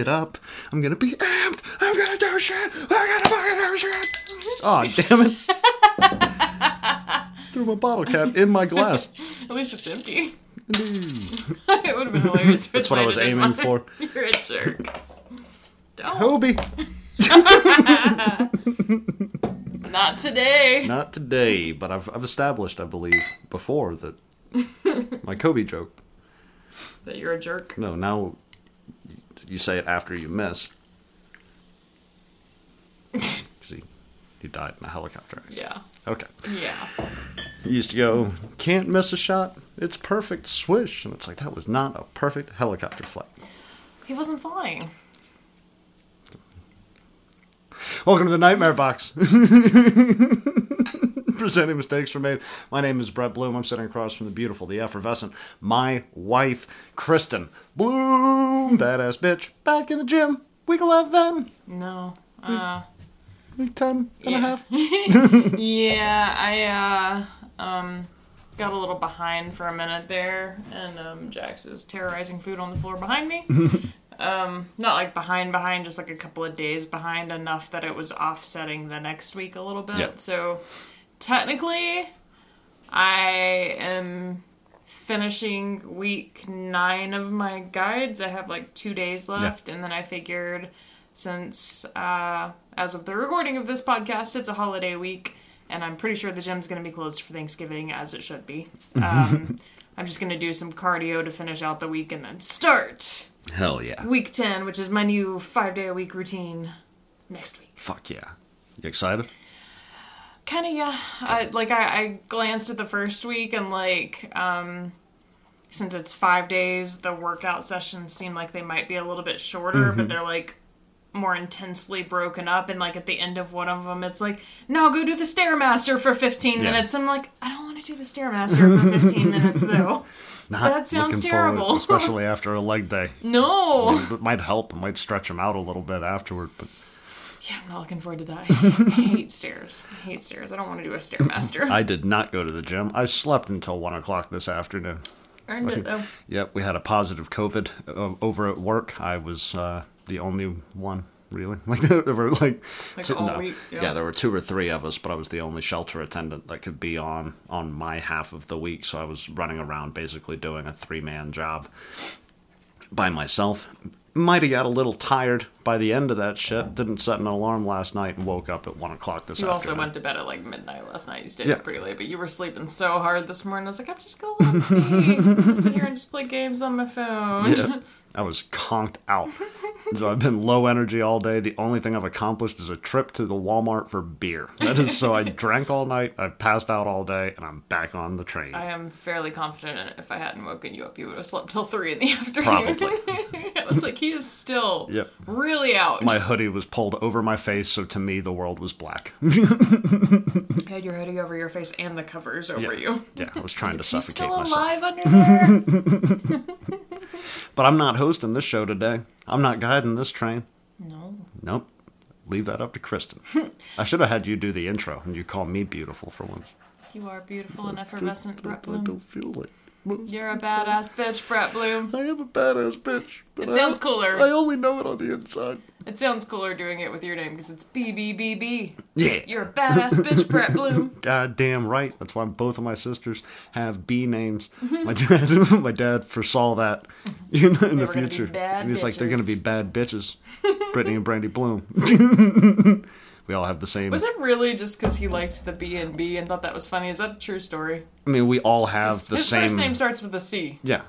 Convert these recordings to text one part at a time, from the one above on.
it up. I'm gonna be amped. I'm gonna do shit. I'm gonna fucking do shit. Oh damn it! Threw my bottle cap in my glass. At least it's empty. it would have been hilarious. if it That's what I was aiming mine. for. You're a jerk. Don't. Kobe. Not today. Not today, but I've I've established, I believe, before that my Kobe joke. That you're a jerk. No, now you say it after you miss. 'Cause he, he died in a helicopter accident. Yeah. Okay. Yeah. He used to go, can't miss a shot. It's perfect. Swish. And it's like, that was not a perfect helicopter flight. He wasn't flying. Welcome to the Nightmare Box. Presenting mistakes were made. My name is Brett Bloom. I'm sitting across from the beautiful, the effervescent, my wife, Kristen Bloom. Badass bitch. Back in the gym. Week 11. No. Uh, Week 10 and Yeah. a half. yeah, I uh um got a little behind for a minute there, and um Jax is terrorizing food on the floor behind me. um, not like behind behind, just like a couple of days behind, enough that it was offsetting the next week a little bit. Yeah. So technically, I am finishing week nine of my guides. I have like two days left, and then I figured since uh, as of the recording of this podcast, it's a holiday week, and I'm pretty sure the gym's going to be closed for Thanksgiving, as it should be. Um, I'm just going to do some cardio to finish out the week and then start Hell yeah. week 10, which is my new five day a week routine next week. Fuck yeah. You excited? Kind of, yeah. I, like, I, I glanced at the first week and, like, um, since it's five days, the workout sessions seem like they might be a little bit shorter, but they're, like, more intensely broken up. And, like, at the end of one of them, it's like, now go do the Stairmaster for 15 Yeah. minutes. I'm like, I don't want to do the Stairmaster for 15 minutes, though. Not That sounds forward, terrible. especially after a leg day. No. It might help. It might stretch them out a little bit afterward. But Yeah, I'm not looking forward to that. I hate, I hate stairs. I hate stairs. I don't want to do a Stairmaster. I did not go to the gym. I slept until one o'clock this afternoon. Earned it, though. Yep, we had a positive COVID uh, over at work. I was uh, the only one, really. Like there were like, Like all week, yeah. there were two or three of us, but I was the only shelter attendant that could be on on my half of the week. So I was running around basically doing a three man job by myself. Might have got a little tired by the end of that shit. Didn't set an alarm last night and woke up at one o'clock this You also went to bed at like midnight last night. You stayed Yeah. up pretty late, but you were sleeping so hard this morning. I was like, I'm just gonna let it be. sit here and just play games on my phone. Yeah. I was conked out. so I've been low energy all day. The only thing I've accomplished is a trip to the Walmart for beer. That is so I drank all night, I passed out all day, and I'm back on the train. I am fairly confident that if I hadn't woken you up, you would have slept till three in the afternoon. Probably. I was like, he is still Yep. really out. My hoodie was pulled over my face, so to me the world was black. You had your hoodie over your face and the covers over you. Yeah, I was trying to You suffocate still myself. under there? But I'm not hosting this show today. I'm not guiding this train. no. Nope. Leave that up to Kristen. I should have had you do the intro and you call me beautiful for once. You are beautiful and effervescent, Brett I don't feel like. You're a badass bitch, Brett Bloom. I am a badass bitch. But It I- sounds cooler. I only know it on the inside. It sounds cooler doing it with your name because it's BBBB. Yeah. You're a badass bitch, Brett Bloom. Goddamn right. That's why both of my sisters have B names. Mm-hmm. My dad, my dad foresaw that you know, in the were gonna be future. bad And he's like, they're going to be bitches. bad bitches. Brittany and Brandy Bloom. We all have the same. Was it really just because he liked the B and B and thought that was funny? Is that a true story? I mean, we all have the His same. first name starts with a C. Yeah.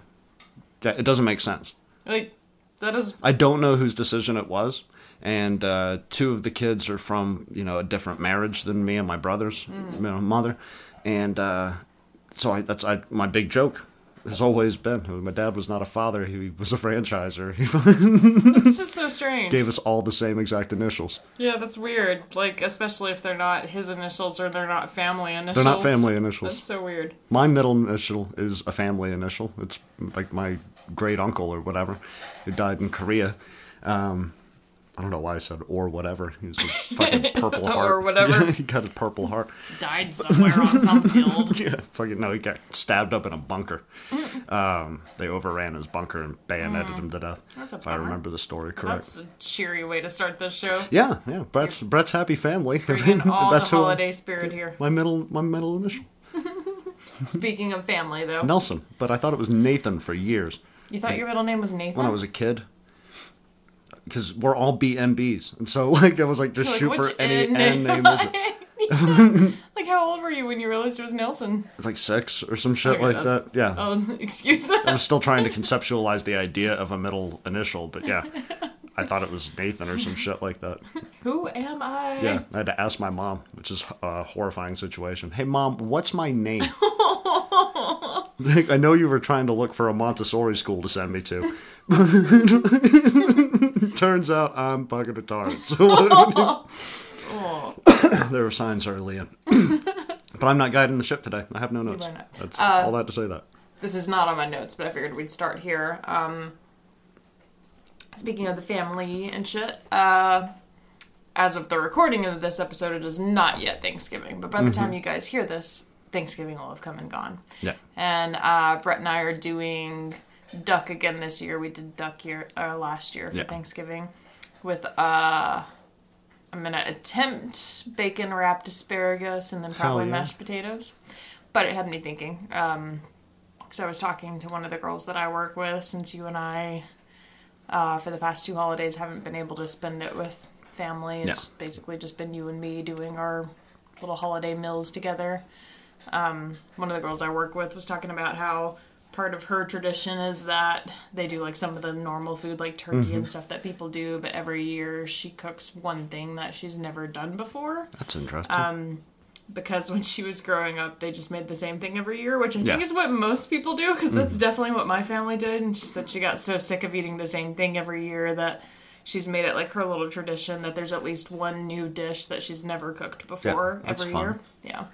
Yeah. It doesn't make sense. Like that is I don't know whose decision it was. And uh, two of the kids are from you know a different marriage than me and my brother's Mm. you know, mother, and uh, so I, that's I, my big joke has always been my dad was not a father; he was a franchiser. It's just so strange. gave us all the same exact initials. Yeah, that's weird. Like especially if they're not his initials or they're not family initials. They're not family initials. That's so weird. My middle initial is a family initial. It's like my great uncle or whatever, who died in Korea. Um, I don't know why I said or whatever. He was a fucking purple heart. Or whatever. he got a purple heart. Died somewhere on some field. Yeah, fucking no, he got stabbed up in a bunker. Mm. Um, they overran his bunker and bayoneted him to death. That's a if I remember the story correct. That's a cheery way to start this show. Yeah, yeah. Brett's Brett's happy family. Bringing all the That's I- holiday spirit here. my middle my middle initial Speaking of family, though, Nelson, but I thought it was Nathan for years you thought your middle name was Nathan. when I was a kid. Because we're all BNBs, and so like I was like, just shoot for any N name? name. Is it? like, how old were you when you realized it was Nelson? It's like six or some shit Okay, like that. Yeah, Oh, excuse that. I was still trying to conceptualize the idea of a middle initial, but yeah, I thought it was Nathan or some shit like that. Who am I? Yeah, I had to ask my mom, which is uh, a horrifying situation. Hey, mom, what's my name? I know you were trying to look for a Montessori school to send me to. Turns out I'm fucking retarded. So Oh, there were signs early in. but I'm not guiding the ship today. I have no notes. not. Uh, That's all that to say that. this is not on my notes, but I figured we'd start here. Um, speaking of the family and shit, uh, as of the recording of this episode, it is not yet Thanksgiving. But by the Mm-hmm. time you guys hear this, Thanksgiving will have come and gone. Yeah. And uh, Brett and I are doing duck again this year. We did duck year uh, last year for Yeah. Thanksgiving with uh I'm gonna attempt bacon wrapped asparagus and then probably yeah. mashed potatoes. But it had me thinking, um, because I was talking to one of the girls that I work with since you and I, uh, for the past two holidays, haven't been able to spend it with family. It's basically just been you and me doing our little holiday meals together. Um, one of the girls I work with was talking about how part of her tradition is that they do like some of the normal food like turkey and stuff that people do but every year she cooks one thing that she's never done before. That's interesting. Um, because when she was growing up they just made the same thing every year which i think is what most people do because that's definitely what my family did and she said she got so sick of eating the same thing every year that she's made it like her little tradition that there's at least one new dish that she's never cooked before that's every fun. year. Yeah.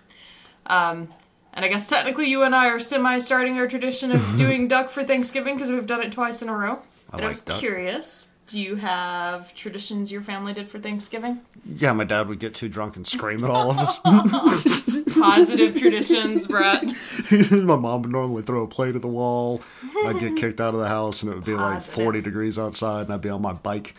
Um, and I guess technically you and I are semi starting our tradition of doing duck for Thanksgiving because we've done it twice in a row. But I, like was duck. curious, do you have traditions your family did for Thanksgiving? yeah, my dad would get too drunk and scream at all of us. Positive traditions, Brett. my mom would normally throw a plate at the wall. I'd get kicked out of the house, and it would be like 40 degrees outside, and I'd be on my bike,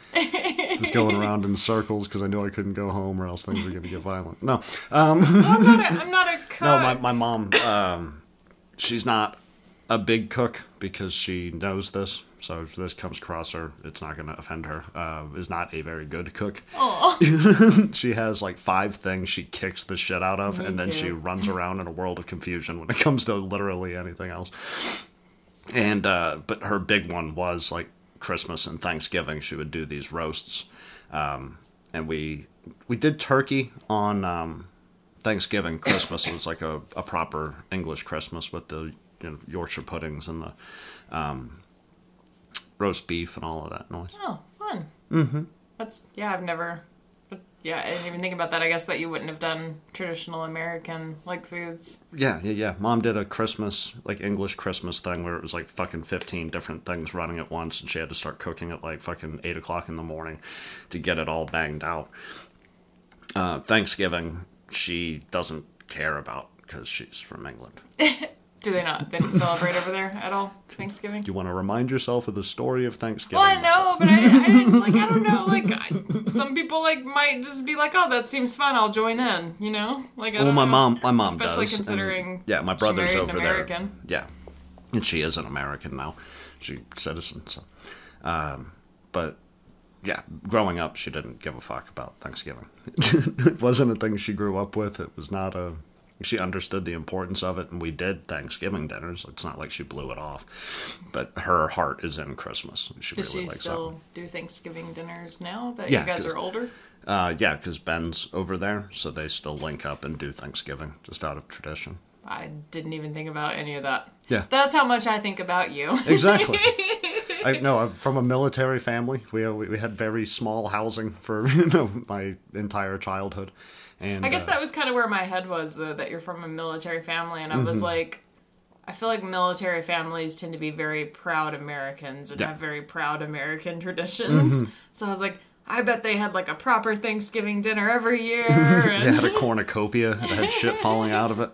just going around in circles because I knew I couldn't go home or else things were going to get violent. No, um, I'm not a, I'm not a cook. no, my, my mom, um, she's not a big cook because she knows this. So if this comes across her, it's not going to offend her. Uh, is not a very good cook. Oh. She has like five things she kicks the shit out of, Me and then too. she runs around in a world of confusion when it comes to literally anything else. And uh, but her big one was like Christmas and Thanksgiving. She would do these roasts, um, and we we did turkey on um, Thanksgiving. Christmas it was like a, a proper English Christmas with the you know, Yorkshire puddings and the um, roast beef and all of that noise. Oh, fun. Mm-hmm. That's yeah. I've never. Yeah, I didn't even think about that. I guess that you wouldn't have done traditional American like foods. Yeah, yeah, yeah. Mom did a Christmas, like English Christmas thing where it was like fucking 15 different things running at once, and she had to start cooking at like fucking 8 o'clock in the morning to get it all banged out. Uh, Thanksgiving, she doesn't care about because she's from England. Do they not? They don't celebrate over there at all Thanksgiving. Do you want to remind yourself of the story of Thanksgiving? Well, I know, but I, I didn't like. I don't know. Like, I, some people like might just be like, "Oh, that seems fun. I'll join in." You know, like. I Well, my know. mom, my mom especially does. and- considering. yeah, my brother's an over American. there. Yeah, and she is an American now. She citizen. So, um, but yeah, growing up, she didn't give a fuck about Thanksgiving. it wasn't a thing she grew up with. It was not a. She understood the importance of it, and we did Thanksgiving dinners. It's not like she blew it off, but her heart is in Christmas. She Does really she likes still that. do Thanksgiving dinners now that Yeah, you guys are older? Uh, yeah, because Ben's over there, so they still link up and do Thanksgiving just out of tradition. I didn't even think about any of that. Yeah. That's how much I think about you. Exactly. I no, I'm from a military family. We we had very small housing for you know my entire childhood, and I guess uh, that was kind of where my head was, though, that you're from a military family, and I was Mm-hmm. like, I feel like military families tend to be very proud Americans and Yeah. Mm-hmm. have very proud American traditions. So I was like, I bet they had like a proper Thanksgiving dinner every year. They had a cornucopia that had shit falling out of it.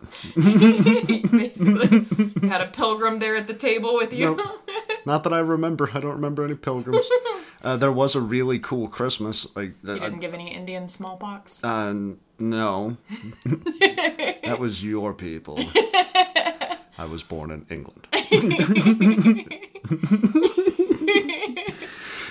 basically had a pilgrim there at the table with you. Nope. Not that I remember. I don't remember any pilgrims. Uh, there was a really cool Christmas. Like You didn't give any Indian smallpox. uh, no, that was your people. I was born in England.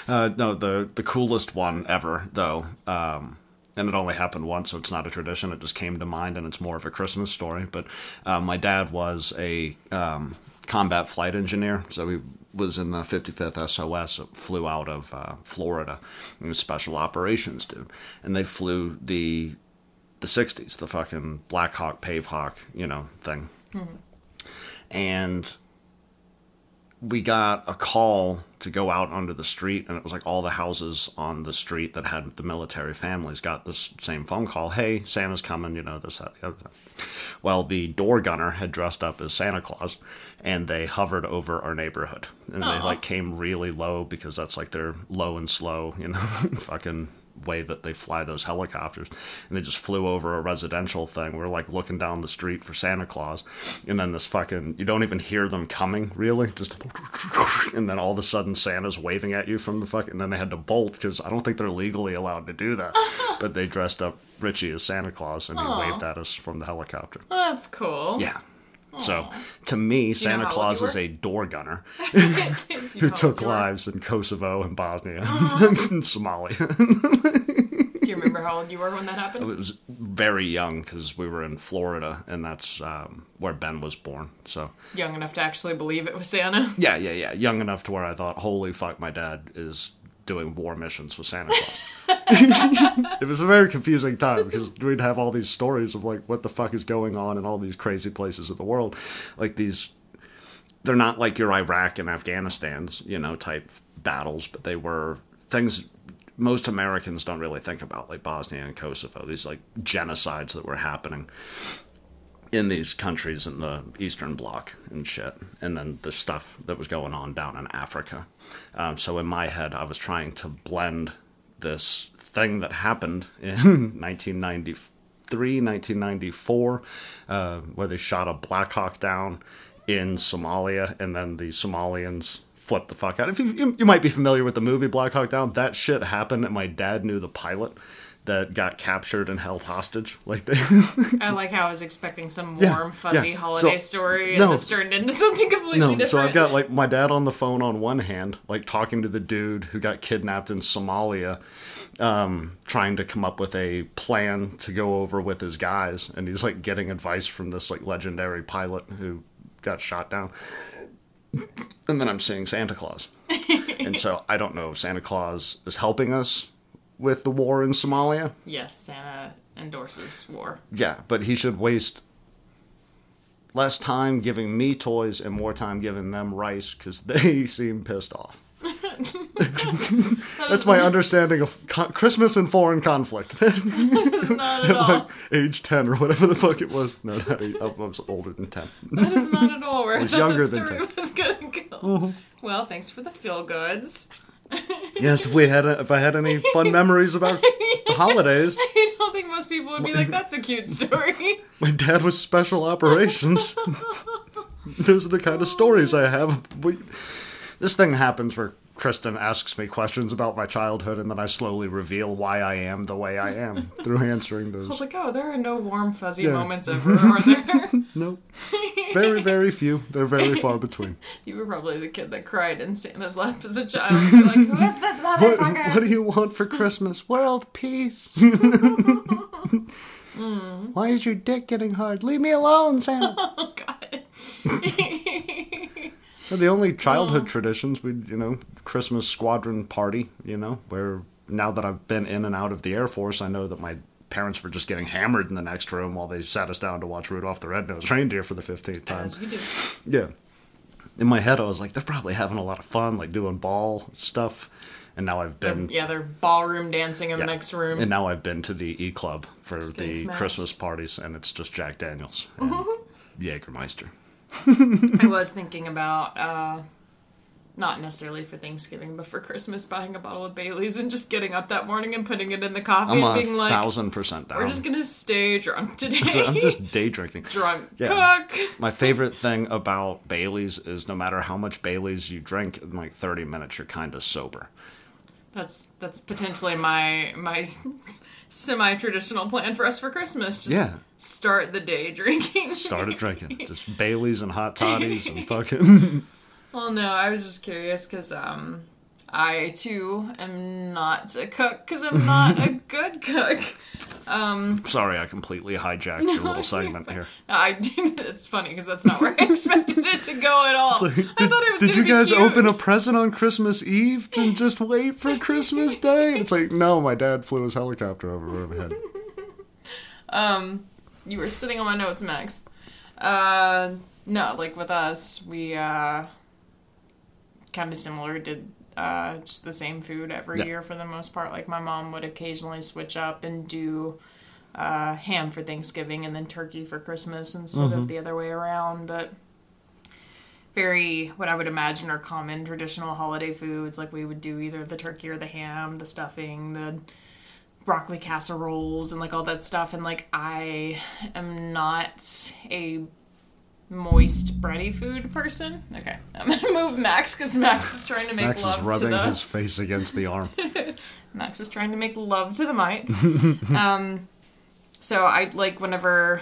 Uh, no, the the coolest one ever, though. Um, and it only happened once, so it's not a tradition. It just came to mind, and it's more of a Christmas story. But uh, my dad was a um, combat flight engineer, so he was in the 55th SOS. Flew out of uh, Florida. He was special operations dude, and they flew the the 60s, the fucking Black Hawk, Pave Hawk, you know, thing. And we got a call to go out onto the street, and it was like all the houses on the street that had the military families got this same phone call. Hey, Santa's coming, you know, this, that, the other thing. Well, the door gunner had dressed up as Santa Claus, and they hovered over our neighborhood. And they like came really low because that's like their low and slow, you know, fucking way that they fly those helicopters. And they just flew over a residential thing. We're like looking down the street for Santa Claus. And then this fucking, you don't even hear them coming, really. Just, and then all of a sudden Santa's waving at you from the fucking, and then they had to bolt because I don't think they're legally allowed to do that. but they dressed up Richie as Santa Claus and he waved at us from the helicopter. That's cool. Yeah. So to me, Santa Claus is a door gunner who took lives in Kosovo and Bosnia and Somalia. Do you remember how old you were when that happened? It was very young because we were in Florida, and that's um, where Ben was born. So Young enough to actually believe it was Santa. yeah, yeah, yeah, young enough to where I thought, "Holy fuck, my dad is doing war missions with Santa Claus." it was a very confusing time because we'd have all these stories of like what the fuck is going on in all these crazy places of the world, like these. They're not like your Iraq and Afghanistan's, you know, type battles, but they were things most Americans don't really think about, like Bosnia and Kosovo. These like genocides that were happening in these countries in the Eastern Bloc and shit, and then the stuff that was going on down in Africa. Um, so in my head, I was trying to blend this thing that happened in 1993, 1994, uh, where they shot a Black Hawk down in Somalia, and then the Somalians flipped the fuck out. If you, you, you might be familiar with the movie Black Hawk Down, that shit happened, and my dad knew the pilot that got captured and held hostage. Like they. I like how I was expecting some Yeah, warm, fuzzy yeah. holiday So- story, and no, this turned into something completely No, different. so I've got like my dad on the phone on one hand, like talking to the dude who got kidnapped in Somalia, um, trying to come up with a plan to go over with his guys, and he's like getting advice from this like legendary pilot who got shot down. And then I'm seeing Santa Claus. and so I don't know if Santa Claus is helping us with the war in Somalia. yes, Santa endorses war. Yeah, but he should waste less time giving me toys and more time giving them rice because they seem pissed off. That's my understanding of co- Christmas and foreign conflict. Not at all. like age 10 or whatever the fuck it was. No, not eight, I was older than 10. That is not at all where I was younger than 10. was gonna go. Mm-hmm. Well, thanks for the feel goods. Yes, if we had a, if I had any fun memories about the holidays, I don't think most people would be like, "That's a cute story." my dad was special operations. Those are the kind of stories I have. We, this thing happens where Kristen asks me questions about my childhood, and then I slowly reveal why I am the way I am through answering those. I was like, "Oh, there are no warm, fuzzy Yeah. moments ever, are there?" Nope. Very, very few. They're very far between. you were probably the kid that cried in Santa's lap as a child. You're like, "Who is this motherfucker?" what do you want for Christmas? World peace. Why is your dick getting hard? Leave me alone, Santa. Oh God. The only childhood traditions we, you know, Christmas squadron party, you know, where now that I've been in and out of the Air Force, I know that my parents were just getting hammered in the next room while they sat us down to watch Rudolph the Red-Nosed Reindeer for the 15th time. As you do. Yeah. In my head, I was like, they're probably having a lot of fun, like doing ball stuff. And now I've been. Yeah, they're ballroom dancing in yeah. the next room. And now I've been to the E Club for the smashed. Christmas parties, and it's just Jack Daniels and Jägermeister. I was thinking about uh, not necessarily for Thanksgiving, but for Christmas, buying a bottle of Bailey's and just getting up that morning and putting it in the coffee I'm and being like, thousand percent down. "We're just gonna stay drunk today." I'm just day drinking. drunk Yeah. cook. My favorite thing about Bailey's is no matter how much Bailey's you drink, in like 30 minutes you're kind of sober. That's that's potentially my my semi traditional plan for us for Christmas. Just Yeah. start the day drinking. start it drinking. Just Bailey's and hot toddies and fucking. Well, no, I was just curious because um, I too am not a cook because I'm not a good cook. Sorry, I completely hijacked your little segment here. I it's funny because that's not where I expected it to go at all. I thought it was. Did you guys cute. open a present on Christmas Eve and just wait for Christmas Day? It's like, no, my dad flew his helicopter over overhead. Um, you were sitting on my notes, Max. Uh, no, like with us, we uh, kind of similar. Did uh, just the same food every Yeah. year for the most part. Like my mom would occasionally switch up and do uh, ham for Thanksgiving and then turkey for Christmas instead Mm-hmm. of the other way around. But very what I would imagine are common traditional holiday foods. Like we would do either the turkey or the ham, the stuffing, the broccoli casseroles and like all that stuff and like I am not a moist bready food person. Okay, I'm gonna move Max because Max is trying to make Max is love to rubbing the his face against the arm. Max is trying to make love to the mic. um, so I like whenever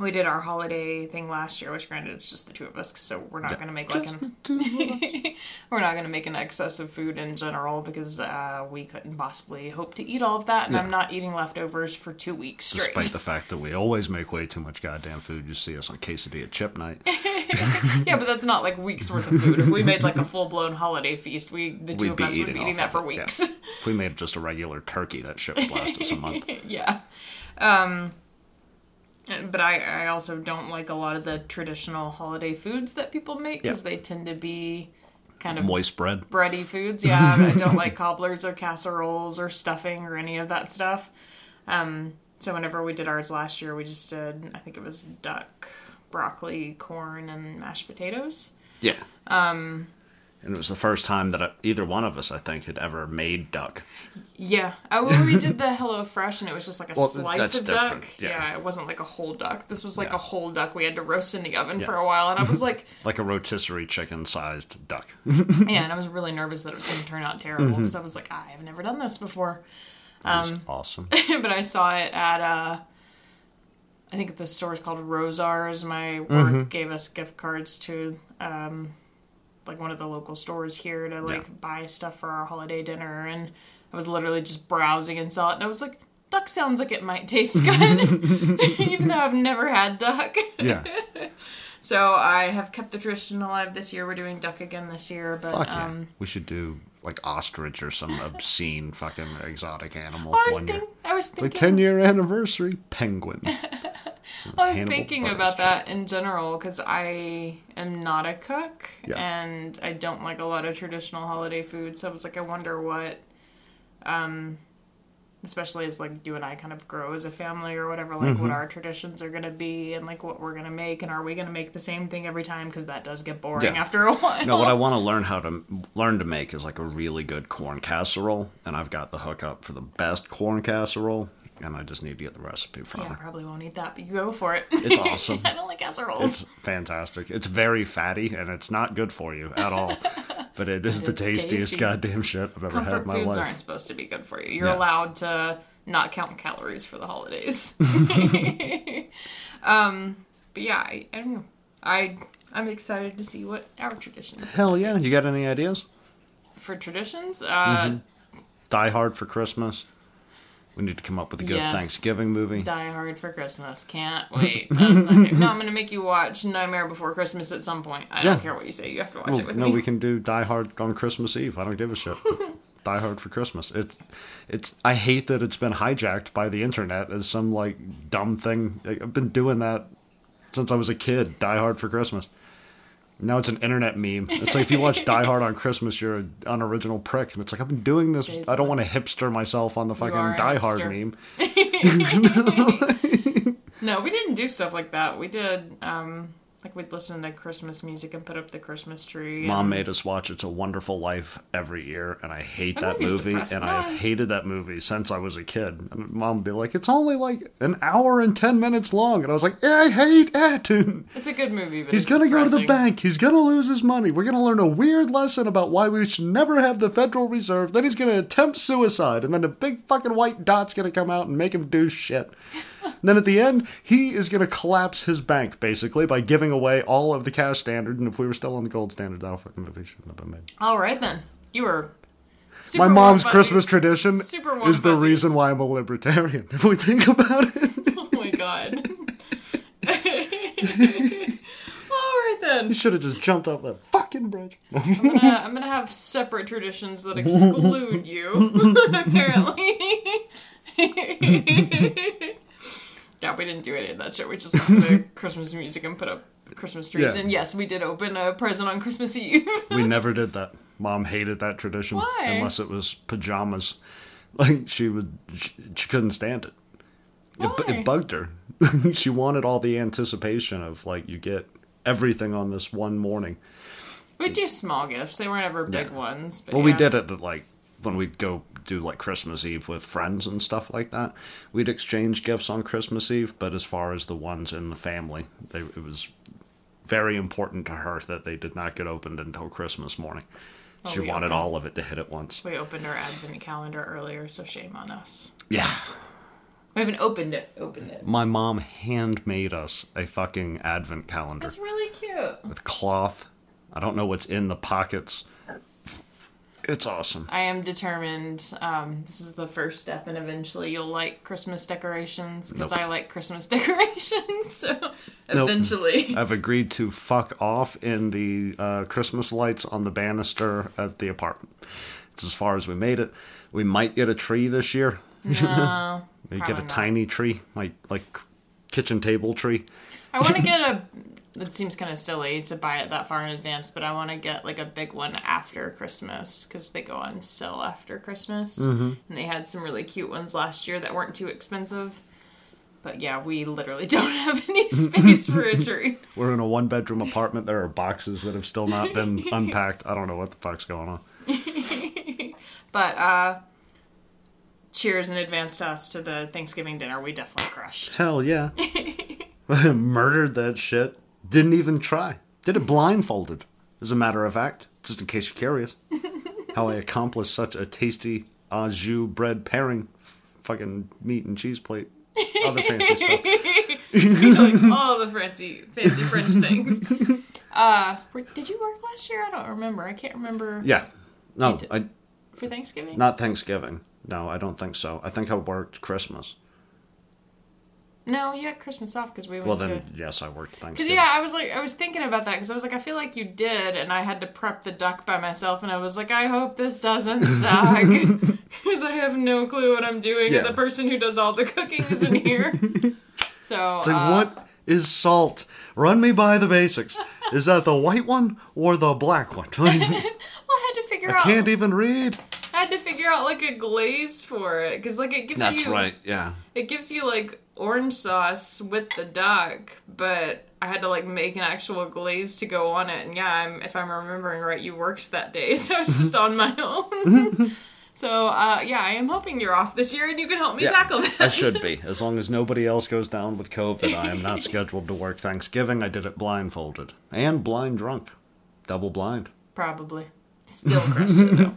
we did our holiday thing last year, which granted it's just the two of us, so we're not gonna make like an we're not gonna make an excess of food in general because uh, we couldn't possibly hope to eat all of that, and Yeah. I'm not eating leftovers for two weeks straight. Despite the fact that we always make way too much goddamn food, you see us on quesadilla chip night. yeah, but that's not like weeks worth of food. If we made like a full blown holiday feast, we the 2 We'd of us would be eating that for it, yeah. weeks. If we made just a regular turkey, that shit would last us a month. yeah. Um, but I, I also don't like a lot of the traditional holiday foods that people make because Yeah. they tend to be kind of Moist bread. bready foods. Yeah, I don't like cobblers or casseroles or stuffing or any of that stuff. Um, so whenever we did ours last year, we just did I think it was duck, broccoli, corn, and mashed potatoes. Yeah. Um, and it was the first time that I, either one of us, I think, had ever made duck. Yeah. Oh, well, we did the Hello Fresh, and it was just like a Well, slice of different, duck. yeah. it wasn't like a whole duck. This was like Yeah. a whole duck we had to roast in the oven for a while, and I was like, Like a rotisserie chicken sized duck. yeah, and I was really nervous that it was going to turn out terrible Mm-hmm. because I was like, I have never done this before. Um, awesome. but I saw it at uh I think the store is called Rosauers. My work Mm-hmm. gave us gift cards to um like one of the local stores here to like Yeah. buy stuff for our holiday dinner and I was literally just browsing and saw it and I was like duck sounds like it might taste good even though I've never had duck. Yeah. so I have kept the tradition alive this year. We're doing duck again this year, but yeah. um we should do like ostrich or some obscene fucking exotic animal I was think I was Like thinking 10 year anniversary penguin. I was Hannibal thinking about that in general because I am not a cook Yeah. and I don't like a lot of traditional holiday food. So I was like, I wonder what, um, especially as like you and I kind of grow as a family or whatever, like Mm-hmm. what our traditions are gonna be and like what we're gonna make and are we gonna make the same thing every time because that does get boring Yeah. after a while. No, what I want to learn how to learn to make is like a really good corn casserole, and I've got the hookup for the best corn casserole, and I just need to get the recipe from yeah, I probably won't eat that, but you go for it. It's awesome. I don't like casseroles. It's fantastic. It's very fatty, and it's not good for you at all. But it is the tastiest tasty. goddamn shit I've ever had in my foods life. aren't supposed to be good for you. You're Yeah. allowed to not count calories for the holidays. um, but yeah, I, I don't know. I I'm excited to see what our traditions Hell yeah! You got any ideas? for traditions. Uh, Mm-hmm. Die Hard for Christmas. We need to come up with a good Yes. Thanksgiving movie. Die Hard for Christmas. Can't wait. No, I'm gonna make you watch Nightmare Before Christmas at some point. I don't care what you say. You have to watch Well, it with no, me. we can do Die Hard on Christmas Eve. I don't give a shit. Die Hard for Christmas. It, it's. I hate that it's been hijacked by the internet as some like dumb thing. I've been doing that since I was a kid. Die Hard for Christmas. Now it's an internet meme. It's like if you watch Die Hard on Christmas, you're an unoriginal prick. And it's like I've been doing this. Days I don't want to hipster myself on the fucking Die Hard meme. No, we didn't do stuff like that. We did um Like we'd listen to Christmas music and put up the Christmas tree. Mom and- made us watch It's a Wonderful Life every year, and I hate That that movie, depressing. and I've hated that movie since I was a kid. And Mom would be like, "It's only like an hour and ten minutes long," and I was like, "I hate it." It's a good movie, but He's gonna go to the bank. He's gonna lose his money. We're gonna learn a weird lesson about why we should never have the Federal Reserve. Then he's gonna attempt suicide, and then a big fucking white dot's gonna come out and make him do shit. And then at the end, he is gonna collapse his bank basically by giving away all of the cash standard. And if we were still on the gold standard, that fucking movie shouldn't have been made. All right then, you were. Super My mom's. Christmas tradition is the fuzzies. reason why I'm a libertarian. If we think about it, Oh my god. All right then. you should have just jumped off that fucking bridge. I'm gonna, I'm gonna have separate traditions that exclude you. apparently. Yeah, we didn't do any of that shit. We just listened to Christmas music and put up Christmas trees. Yeah. And yes, we did open a present on Christmas Eve. we never did that. Mom hated that tradition Why? unless it was pajamas. Like she would, she, she couldn't stand it. It, Why? it bugged her. she wanted all the anticipation of like you get everything on this one morning. we do small gifts. They weren't ever big Yeah. ones. But Well, we did it at, like when we'd go do like Christmas Eve with friends and stuff like that. We'd exchange gifts on Christmas Eve, but as far as the ones in the family, they, it was very important to her that they did not get opened until Christmas morning. Oh, she wanted opened- all of it to hit at once. We opened our advent calendar earlier, so shame on us. Yeah. We haven't opened it. Opened it. My mom handmade us a fucking advent calendar That's really cute. with cloth. I don't know what's in the pockets. It's awesome. I am determined. Um, this is the first step, and eventually you'll like Christmas decorations because Nope. I like Christmas decorations. So Nope. eventually, I've agreed to fuck off in the uh, Christmas lights on the banister at the apartment. It's as far as we made it. We might get a tree this year. no. We get a not. tiny tree, like like kitchen table tree. I want to get a. It seems kind of silly to buy it that far in advance, but I want to get like a big one after Christmas because they go on sale after Christmas, Mm-hmm. and they had some really cute ones last year that weren't too expensive. But yeah, we literally don't have any space for a tree. We're in a one bedroom apartment. There are boxes that have still not been unpacked. I don't know what the fuck's going on. But uh cheers in advance to us to the Thanksgiving dinner. We definitely crushed. Hell yeah. Murdered that shit. Didn't even try. Did it blindfolded, as a matter of fact, just in case you're curious. How I accomplished such a tasty au jus bread pairing. F- fucking meat and cheese plate. Other fancy stuff. like all the fancy fancy French things. Uh were- did you work last year? I don't remember. I can't remember Yeah. No, did. I, for Thanksgiving. not Thanksgiving. No, I don't think so. I think I worked Christmas. No, you had Christmas off because we went Well, to. then, yes, I worked Because Thanksgiving. yeah, I was like, I was thinking about that because I was like, I feel like you did, and I had to prep the duck by myself, and I was like, I hope this doesn't suck because I have no clue what I'm doing, Yeah. the person who does all the cooking isn't here. so It's like, uh, what is salt? Run me by the basics. Is that the white one or the black one? Well, I had to figure out. Can't even read. I had to figure out like a glaze for it because like it gives you. That's right. Yeah. It gives you like orange sauce with the duck, but I had to like make an actual glaze to go on it. And yeah, I'm, if I'm remembering right, you worked that day, so I was just on my own. so uh, yeah, I am hoping you're off this year and you can help me Yeah, tackle that. I should be. As long as nobody else goes down with COVID, I am not scheduled to work Thanksgiving. I did it blindfolded. And blind drunk. Double blind. Probably. Still crushed it though.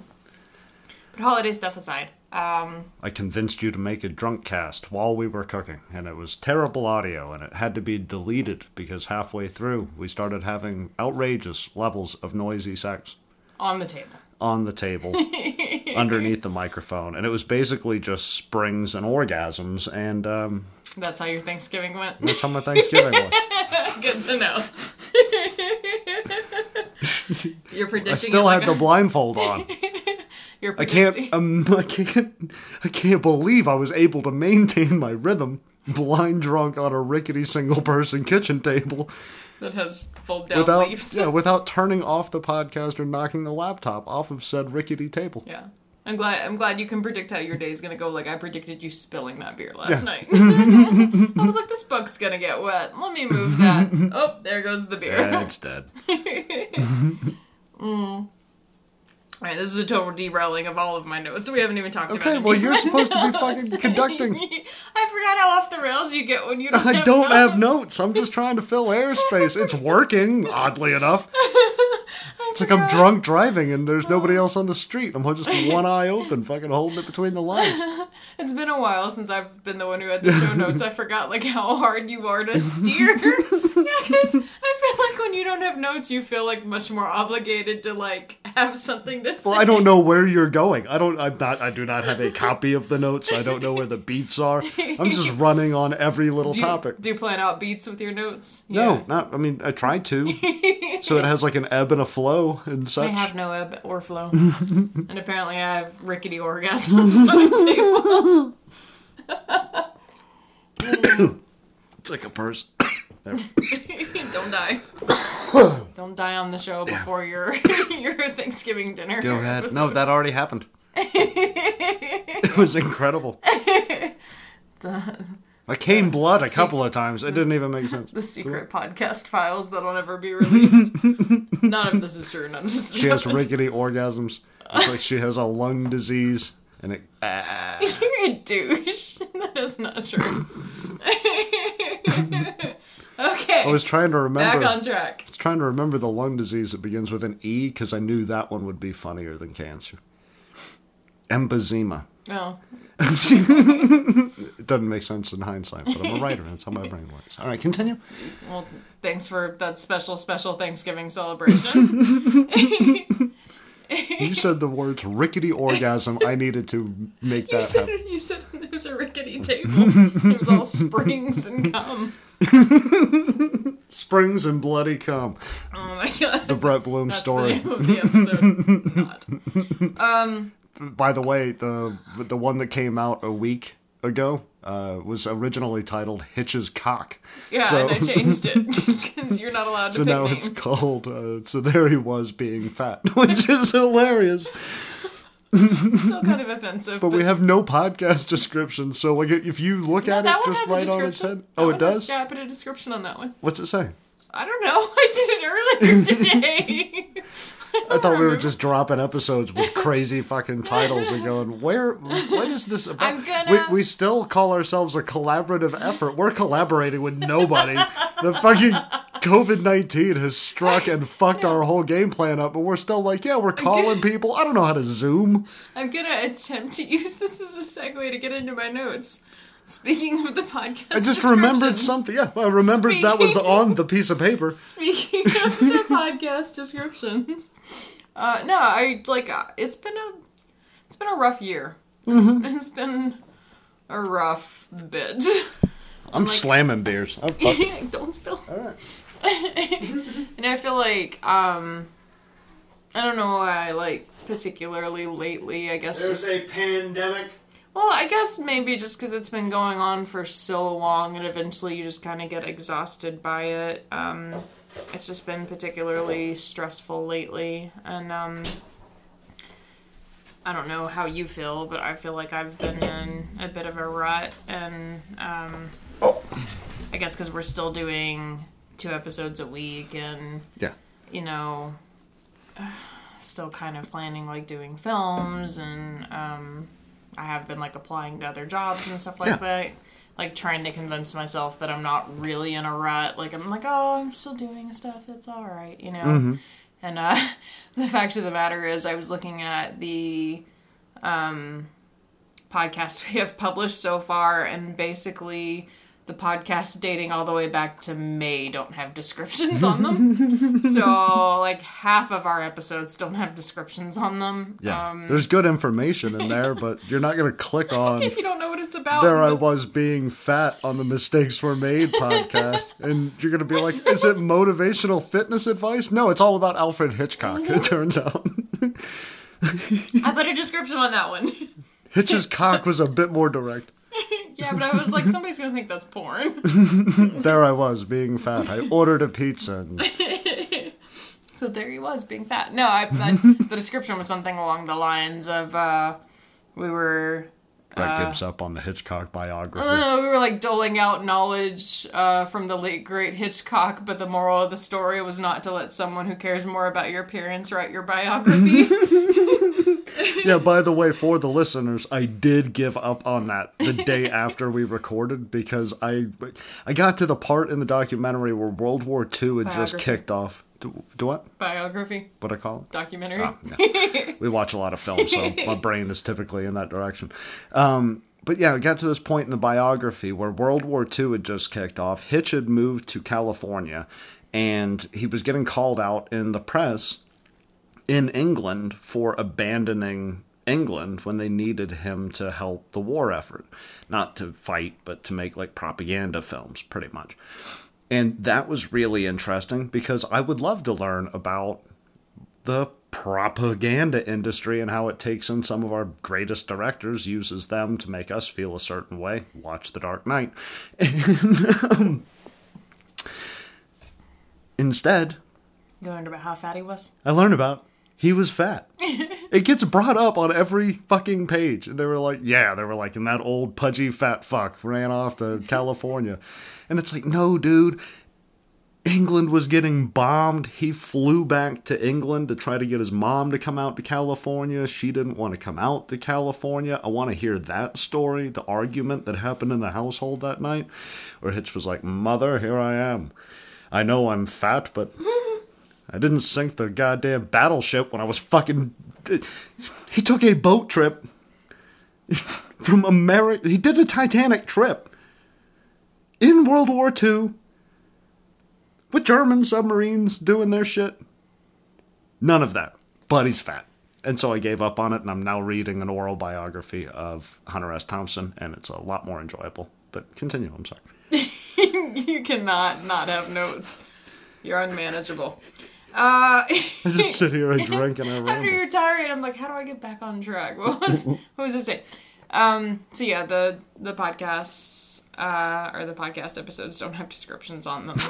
But holiday stuff aside, um, I convinced you to make a drunk cast while we were cooking, and it was terrible audio, and it had to be deleted because halfway through we started having outrageous levels of noisy sex on the table. on the table underneath the microphone, and it was basically just springs and orgasms, and um, That's how your Thanksgiving went. that's how my Thanksgiving was. Good to know. You're predicting. I still had like the a- blindfold on. You're I can't, um, I can't, I can't believe I was able to maintain my rhythm, blind drunk on a rickety single person kitchen table that has fold down without, leaves. yeah, without turning off the podcast or knocking the laptop off of said rickety table. Yeah. I'm glad. I'm glad you can predict how your day's gonna go. Like I predicted you spilling that beer last Yeah. night. I was like, this book's gonna get wet. Let me move that. oh, there goes the beer. Yeah, it's dead. All right, this is a total derailing of all of my notes. We haven't even talked about. Okay, well you're supposed to be fucking conducting. I forgot how off the rails you get when you don't. Have I have don't have notes. notes. I'm just trying to fill airspace. It's working, oddly enough. It's like I'm drunk driving and there's nobody else on the street. I'm just one eye open, fucking holding it between the lines. It's been a while since I've been the one who had the show notes. I forgot like how hard you are to steer. yeah, because I feel like when you don't have notes, you feel like much more obligated to like have something to say. Well, I don't know where you're going. I don't. I'm not. I do not have a copy of the notes. I don't know where the beats are. I'm just running on every little Do you, topic. do you plan out beats with your notes? No, Yeah. not. I mean, I tried to. so it has like an ebb and a flow and such. I have no ebb or flow, and apparently I have rickety orgasms on the table. It's like a purse. Don't die. Don't die on the show before your your Thanksgiving dinner. Go ahead. No, that already happened. it was incredible. I came blood a couple of times. It didn't even make sense. the secret podcast files that'll never be released. None of this is true. None of this She has rickety orgasms. It's like she has a lung disease, and it. ah. You're a douche. That is not true. Okay. I was trying to remember. Back on track. I was trying to remember the lung disease that begins with an E because I knew that one would be funnier than cancer. Emphysema. Oh. It doesn't make sense in hindsight, but I'm a writer. That's how my brain works. All right, continue. Well, thanks for that special, special Thanksgiving celebration. You said the words rickety orgasm. I needed to make you that said happen. you said there was a rickety table. It was all springs and cum. Springs and bloody cum. Oh my god. The Brett Bloom That's story. the name of the episode. Not. By the way, the the one that came out a week ago uh, was originally titled Hitch's Cock. Yeah, So- and I changed it because you're not allowed to So now names. it's called. Uh, so there he was being fat, which is hilarious. Still kind of offensive. But we have no podcast description, so like if you look No, at it just right on its head. Oh, it has- does. Yeah, I put a description on that one. What's it say? I don't know. I did it earlier today. I thought we were just dropping episodes with crazy fucking titles and going, where? What is this about? Gonna- we, we still call ourselves a collaborative effort. We're collaborating with nobody. the fucking COVID nineteen has struck and fucked our whole game plan up, but we're still like, yeah, we're calling people. I don't know how to Zoom. I'm gonna attempt to use this as a segue to get into my notes. Speaking of the podcast, I just remembered something. Yeah, I remembered that was on the piece of paper. Speaking of the podcast descriptions, uh, no, I like uh, it's been a it's been a rough year. Mm-hmm. It's, it's been a rough bit. I'm like- slamming beers. Oh, fuck. Don't spill. All right. And I feel like um, I don't know why. Like particularly lately, I guess just a pandemic. Well, I guess maybe just because it's been going on for so long, and eventually you just kind of get exhausted by it. Um, it's just been particularly stressful lately, and um, I don't know how you feel, but I feel like I've been in a bit of a rut, and um, I guess because we're still doing two episodes a week, and Yeah. you know, still kind of planning like doing films and um, I have been like applying to other jobs and stuff like Yeah. that. Like trying to convince myself that I'm not really in a rut. Like I'm like, oh, I'm still doing stuff. It's all right, you know. And uh, the fact of the matter is, I was looking at the um, podcasts we have published so far, and basically the podcasts dating all the way back to May don't have descriptions on them. so like half of our episodes don't have descriptions on them. Yeah. Um, There's good information in there, but you're not going to click on. if you don't know what it's about, There I was being fat on the Mistakes Were Made podcast. And you're going to be like, is it motivational fitness advice? No, it's all about Alfred Hitchcock, it turns out. I put a description on that one. Hitch's cock was a bit more direct. Yeah, but I was like, somebody's gonna think that's porn. There I was being fat. I ordered a pizza. And So there he was, being fat. No, I, I the description was something along the lines of uh, we were Brett gives up on the Hitchcock biography. uh, we were like doling out knowledge uh, from the late great Hitchcock, but the moral of the story was not to let someone who cares more about your appearance write your biography. yeah, by the way, for the listeners, I did give up on that the day after we recorded because I I got to the part in the documentary where World War II had just kicked off. Do, do what? biography, What I call it? documentary. Oh, no. we watch a lot of films, so my brain is typically in that direction. Um, but yeah, we got to this point in the biography where World War II had just kicked off. Hitch had moved to California, and he was getting called out in the press in England for abandoning England when they needed him to help the war effort. Not to fight, but to make like propaganda films, pretty much. And that was really interesting because I would love to learn about the propaganda industry and how it takes in some of our greatest directors, uses them to make us feel a certain way. Watch The Dark Knight. And, um, instead, You learned about how fat he was. I learned about he was fat. it gets brought up on every fucking page. And they were like, yeah, they were like, and that old pudgy fat fuck ran off to California. And it's like, no, dude. England was getting bombed. He flew back to England to try to get his mom to come out to California. She didn't want to come out to California. I want to hear that story, the argument that happened in the household that night, where Hitch was like, Mother, here I am. I know I'm fat, but I didn't sink the goddamn battleship when I was fucking. He took a boat trip from America. He did a Titanic trip in World War II with German submarines doing their shit. None of that. But he's fat. And so I gave up on it, and I'm now reading an oral biography of Hunter S. Thompson, and it's a lot more enjoyable. But continue, I'm sorry. you cannot not have notes. You're unmanageable. Uh, I just sit here and drink and I after ramble. your tirade, I'm like, how do I get back on track? What was what was I saying? Um, so yeah, the the podcasts uh, or the podcast episodes don't have descriptions on them.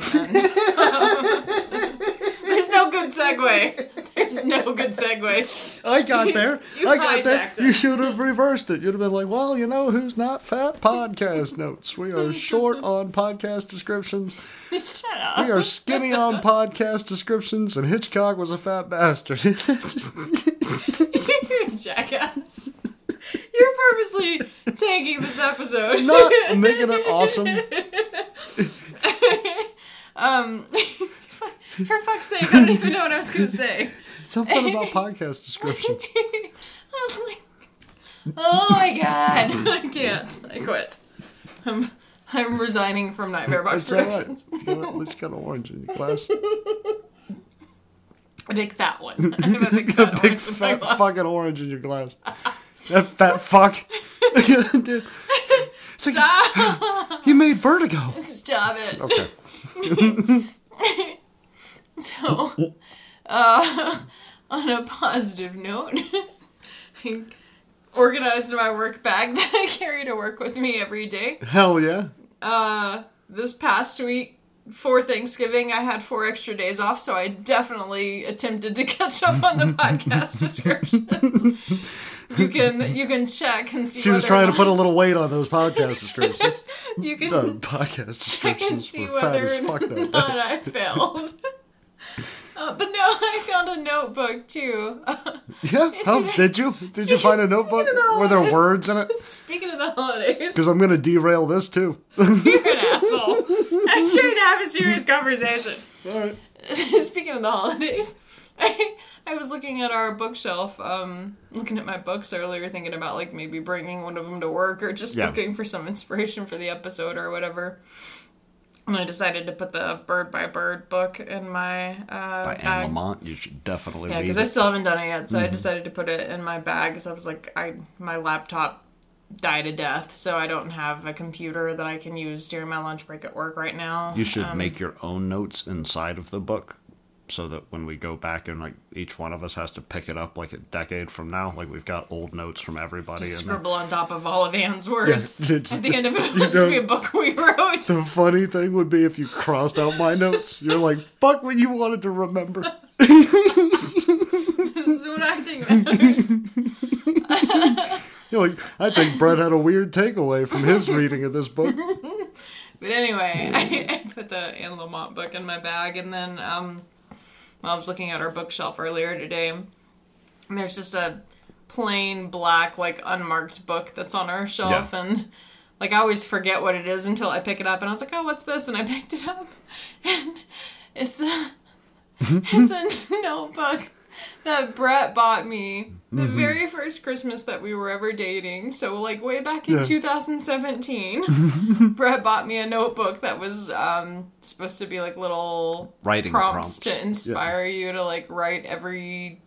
There's no good segue. There's no good segue. I got there. You I got there. it. You should have reversed it. You'd have been like, well, you know who's not fat? Podcast notes. We are short on podcast descriptions. Shut up. We are skinny on podcast descriptions, and Hitchcock was a fat bastard. Jackass. You're purposely taking this episode. not making it awesome. Um, for fuck's sake, I don't even know what I was gonna say. Something about podcast descriptions. I was like, oh my god, I can't. I quit. I'm, I'm resigning from Nightmare Box It's all right. Productions. You At least got an orange in your glass. A big fat one. I have a big fat Big orange fat fucking orange in your glass. That fat fuck. Dude. It's like, Stop, he made Vertigo. Stop it. Okay. So, uh, on a positive note, I organized my work bag that I carry to work with me every day. Hell yeah. Uh, this past week for Thanksgiving, I had four extra days off, so I definitely attempted to catch up on the podcast descriptions. You can you can check and see. She was trying to put a little weight on those podcast descriptions. You can The podcast check and descriptions see whether or not. I failed. Uh, but no, I found a notebook too. Yeah? How, did you? Did you find a notebook? The Were there words in it? Speaking of the holidays, Because I'm going to derail this too. you're an asshole. I'm trying to have a serious conversation. Alright. Speaking of the holidays, I, I was looking at our bookshelf, um, looking at my books earlier, thinking about like maybe bringing one of them to work or just Yeah. looking for some inspiration for the episode or whatever. And I decided to put the Bird by Bird book in my uh, By Anne bag. Lamott, you should definitely Yeah, because. I still haven't done it yet, so I Mm-hmm. decided to put it in my bag because I was like, I my laptop died to death, so I don't have a computer that I can use during my lunch break at work right now. You should Um, make your own notes inside of the book so that when we go back and like each one of us has to pick it up like a decade from now, like we've got old notes from everybody just in there. scribble on top of all of Anne's words. it's- At the end of it, it'll you just be a book we wrote. The funny thing would be if you crossed out my notes. You're like, fuck what you wanted to remember. this is what I think matters. You're like, I think Brett had a weird takeaway from his reading of this book. But anyway, I, I put the Anne Lamott book in my bag, and then um, I was looking at our bookshelf earlier today, and there's just a plain black, like unmarked book that's on our shelf, Yeah. and like I always forget what it is until I pick it up, and I was like, oh, what's this? And I picked it up, and it's a it's a notebook that Brett bought me the Mm-hmm. very first Christmas that we were ever dating. So like way back in Yeah. 2017, Brett bought me a notebook that was um, supposed to be like little Writing prompts, prompts. to inspire you to like write every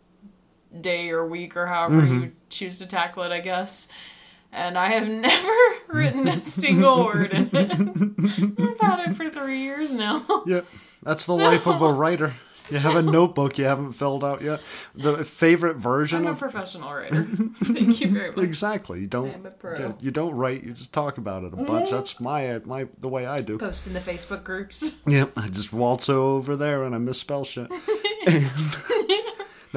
day or week or however Mm-hmm. you choose to tackle it, I guess. And I have never written a single word in it. I've had it for three years now. Yeah, that's the So- life of a writer. You have a notebook you haven't filled out yet. The favorite version I'm a of professional writer. Thank you very much. exactly. You don't I'm a pro. you don't write. You just talk about it a bunch. That's mm-hmm. my my the way I do. Post in the Facebook groups. Yep, I just waltz over there and I misspell shit.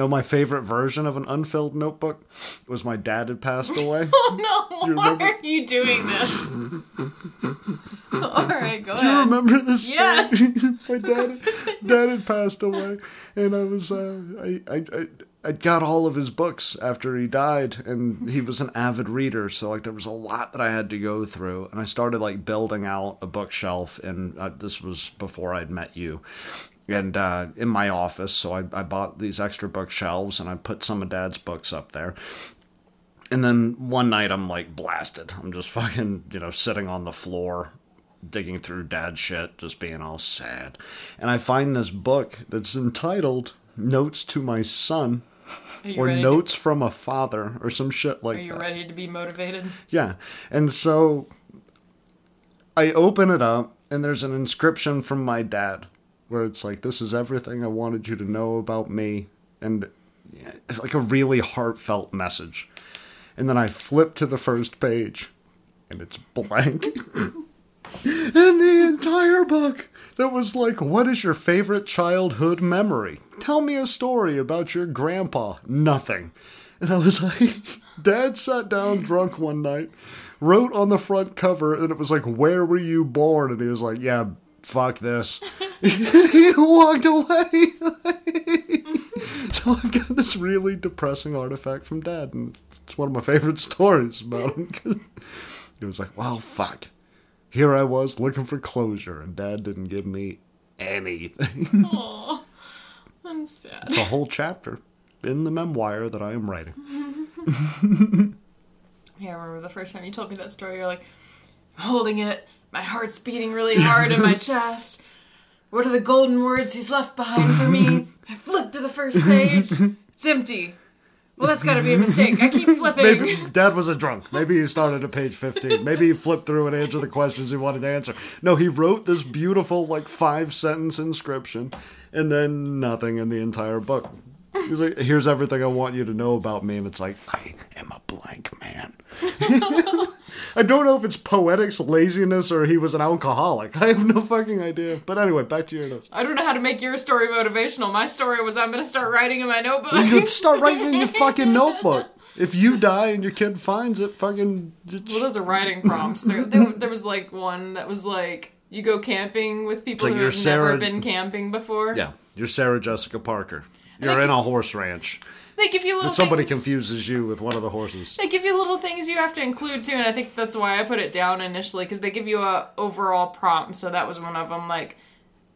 no, my favorite version of an unfilled notebook was my dad had passed away. Oh no! You Why are you doing this? All right, go ahead. Do you remember this? Yes. my dad, dad had passed away, and I was uh, I, I I I got all of his books after he died, and he was an avid reader, so like there was a lot that I had to go through, and I started like building out a bookshelf, and uh, this was before I'd met you. And uh, in my office, so I, I bought these extra bookshelves and I put some of Dad's books up there. And then one night I'm like blasted. I'm just fucking, you know, sitting on the floor, digging through dad shit, just being all sad. And I find this book that's entitled Notes to My Son or Notes from a Father or some shit like To, are you that. ready to be motivated? Yeah. And so I open it up and there's an inscription from my dad where it's like, This is everything I wanted you to know about me. And like a really heartfelt message. And then I flip to the first page and it's blank. and the entire book that was like, What is your favorite childhood memory? Tell me a story about your grandpa. Nothing. And I was like, Dad sat down drunk one night, wrote on the front cover, and it was like, Where were you born? And he was like, Yeah, fuck this. he walked away. so I've got this really depressing artifact from Dad, and it's one of my favorite stories about him. he was like, Well, fuck. Here I was looking for closure, and Dad didn't give me anything. Aw, I'm sad. it's a whole chapter in the memoir that I am writing. Yeah, I remember the first time you told me that story. You're like, holding it, my heart's beating really hard in my chest. What are the golden words he's left behind for me? I flip to the first page. It's empty. Well, that's got to be a mistake. I keep flipping. Maybe Dad was a drunk. Maybe he started at page 15. Maybe he flipped through and answered the questions he wanted to answer. No, he wrote this beautiful, like, five sentence inscription and then nothing in the entire book. He's like, here's everything I want you to know about me. And it's like, I am a blank man. I don't know if it's poetics, laziness, or he was an alcoholic. I have no fucking idea. But anyway, back to your notes. I don't know how to make your story motivational. My story was I'm going to start writing in my notebook. You start writing in your fucking notebook. If you die and your kid finds it, fucking. Well, those are writing prompts. There, there, there was like one that was like, you go camping with people like who have never been camping before. Yeah, you're Sarah Jessica Parker. You're in a horse ranch. They give you little Somebody things. confuses you with one of the horses. They give you little things you have to include too, and I think that's why I put it down initially because they give you a overall prompt. So that was one of them, like,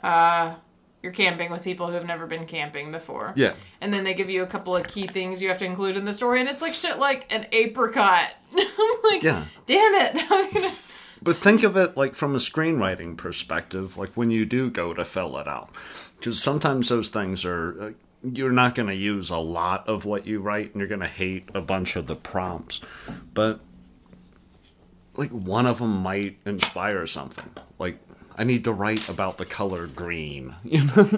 uh, you're camping with people who have never been camping before. Yeah. And then they give you a couple of key things you have to include in the story, and it's like shit like an apricot. I'm like, Yeah. damn it. Gonna- But think of it like from a screenwriting perspective, like when you do go to fill it out. Because sometimes those things are, uh, you're not going to use a lot of what you write and you're going to hate a bunch of the prompts. But like one of them might inspire something. Like, I need to write about the color green, you know?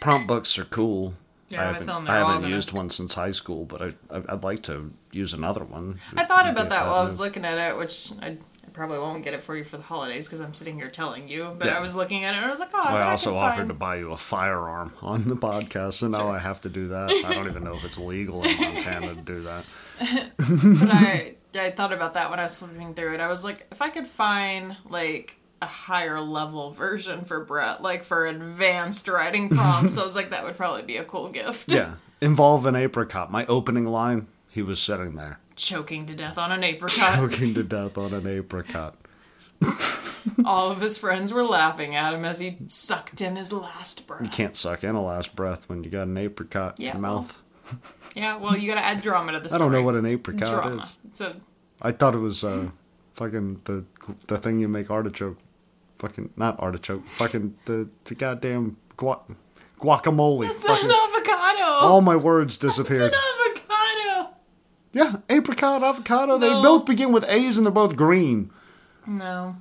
Prompt books are cool. Yeah, I haven't, I haven't used one since high school, but I, I, I'd like to use another one. I thought about that while I was looking at it, which I probably won't get it for you for the holidays because I'm sitting here telling you. But Yeah. I was looking at it and I was like, oh, Well, I bet also offered find- to buy you a firearm on the podcast, so now I have to do that. I don't even know if it's legal in Montana to do that. but I I thought about that when I was flipping through it. I was like, if I could find like a higher level version for Brett, like for advanced writing prompts, I was like, that would probably be a cool gift. Yeah, involve an apricot. My opening line, he was sitting there, Choking to death on an apricot. choking to death on an apricot. All of his friends were laughing at him as he sucked in his last breath. You can't suck in a last breath when you got an apricot in Yeah, your well, mouth. Yeah, well, you gotta add drama to this. I don't know what an apricot drama. is. So I thought it was uh, fucking the the thing you make artichoke. Fucking not artichoke. Fucking the, the goddamn gua- guacamole. it's Fucking an avocado. all my words it's disappeared. An avocado. Yeah, apricot, avocado. They both begin with A's and they're both green. No,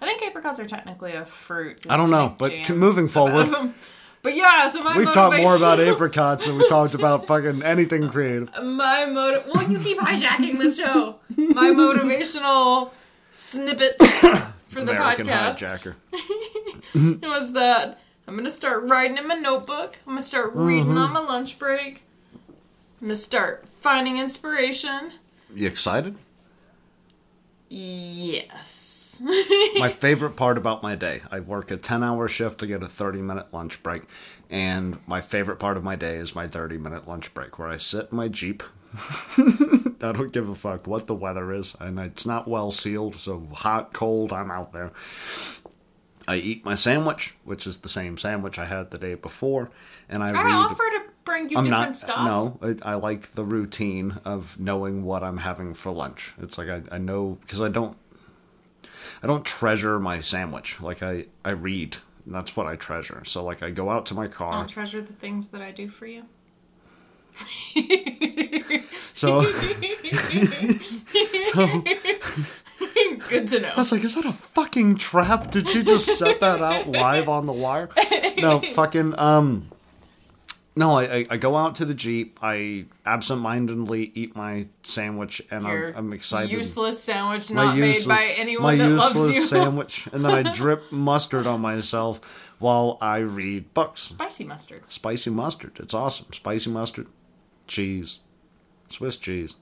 I think apricots are technically a fruit. I don't know, but moving and stuff out forward- But yeah, so my We've talked more about apricots than we talked about fucking anything creative. My motive. Well, you keep hijacking the show. My motivational snippets for the American podcast hijacker. was that I'm gonna start writing in my notebook. I'm gonna start reading Mm-hmm. on my lunch break. I'm gonna start finding inspiration. You excited? Yes. my favorite part about my day i work a 10 hour shift to get a 30 minute lunch break and my favorite part of my day is my 30 minute lunch break where i sit in my jeep i don't give a fuck what the weather is and it's not well sealed so hot cold i'm out there i eat my sandwich which is the same sandwich i had the day before and i, I read offer to bring you I'm different not. stuff. No, I, I like the routine of knowing what I'm having for lunch. It's like I, I know because I don't. I don't treasure my sandwich. Like I, I read. And that's what I treasure. So like I go out to my car. I'll treasure the things that I do for you. So, so Good to know. I was like, is that a fucking trap? Did you just set that out live on the wire? No, fucking um. No, I, I, go out to the jeep. I absentmindedly eat my sandwich, and I'm, I'm excited. Useless sandwich not useless, made by anyone my that useless loves you. sandwich, and then I drip mustard on myself while I read books. Spicy mustard. Spicy mustard, it's awesome. Spicy mustard, cheese, Swiss cheese,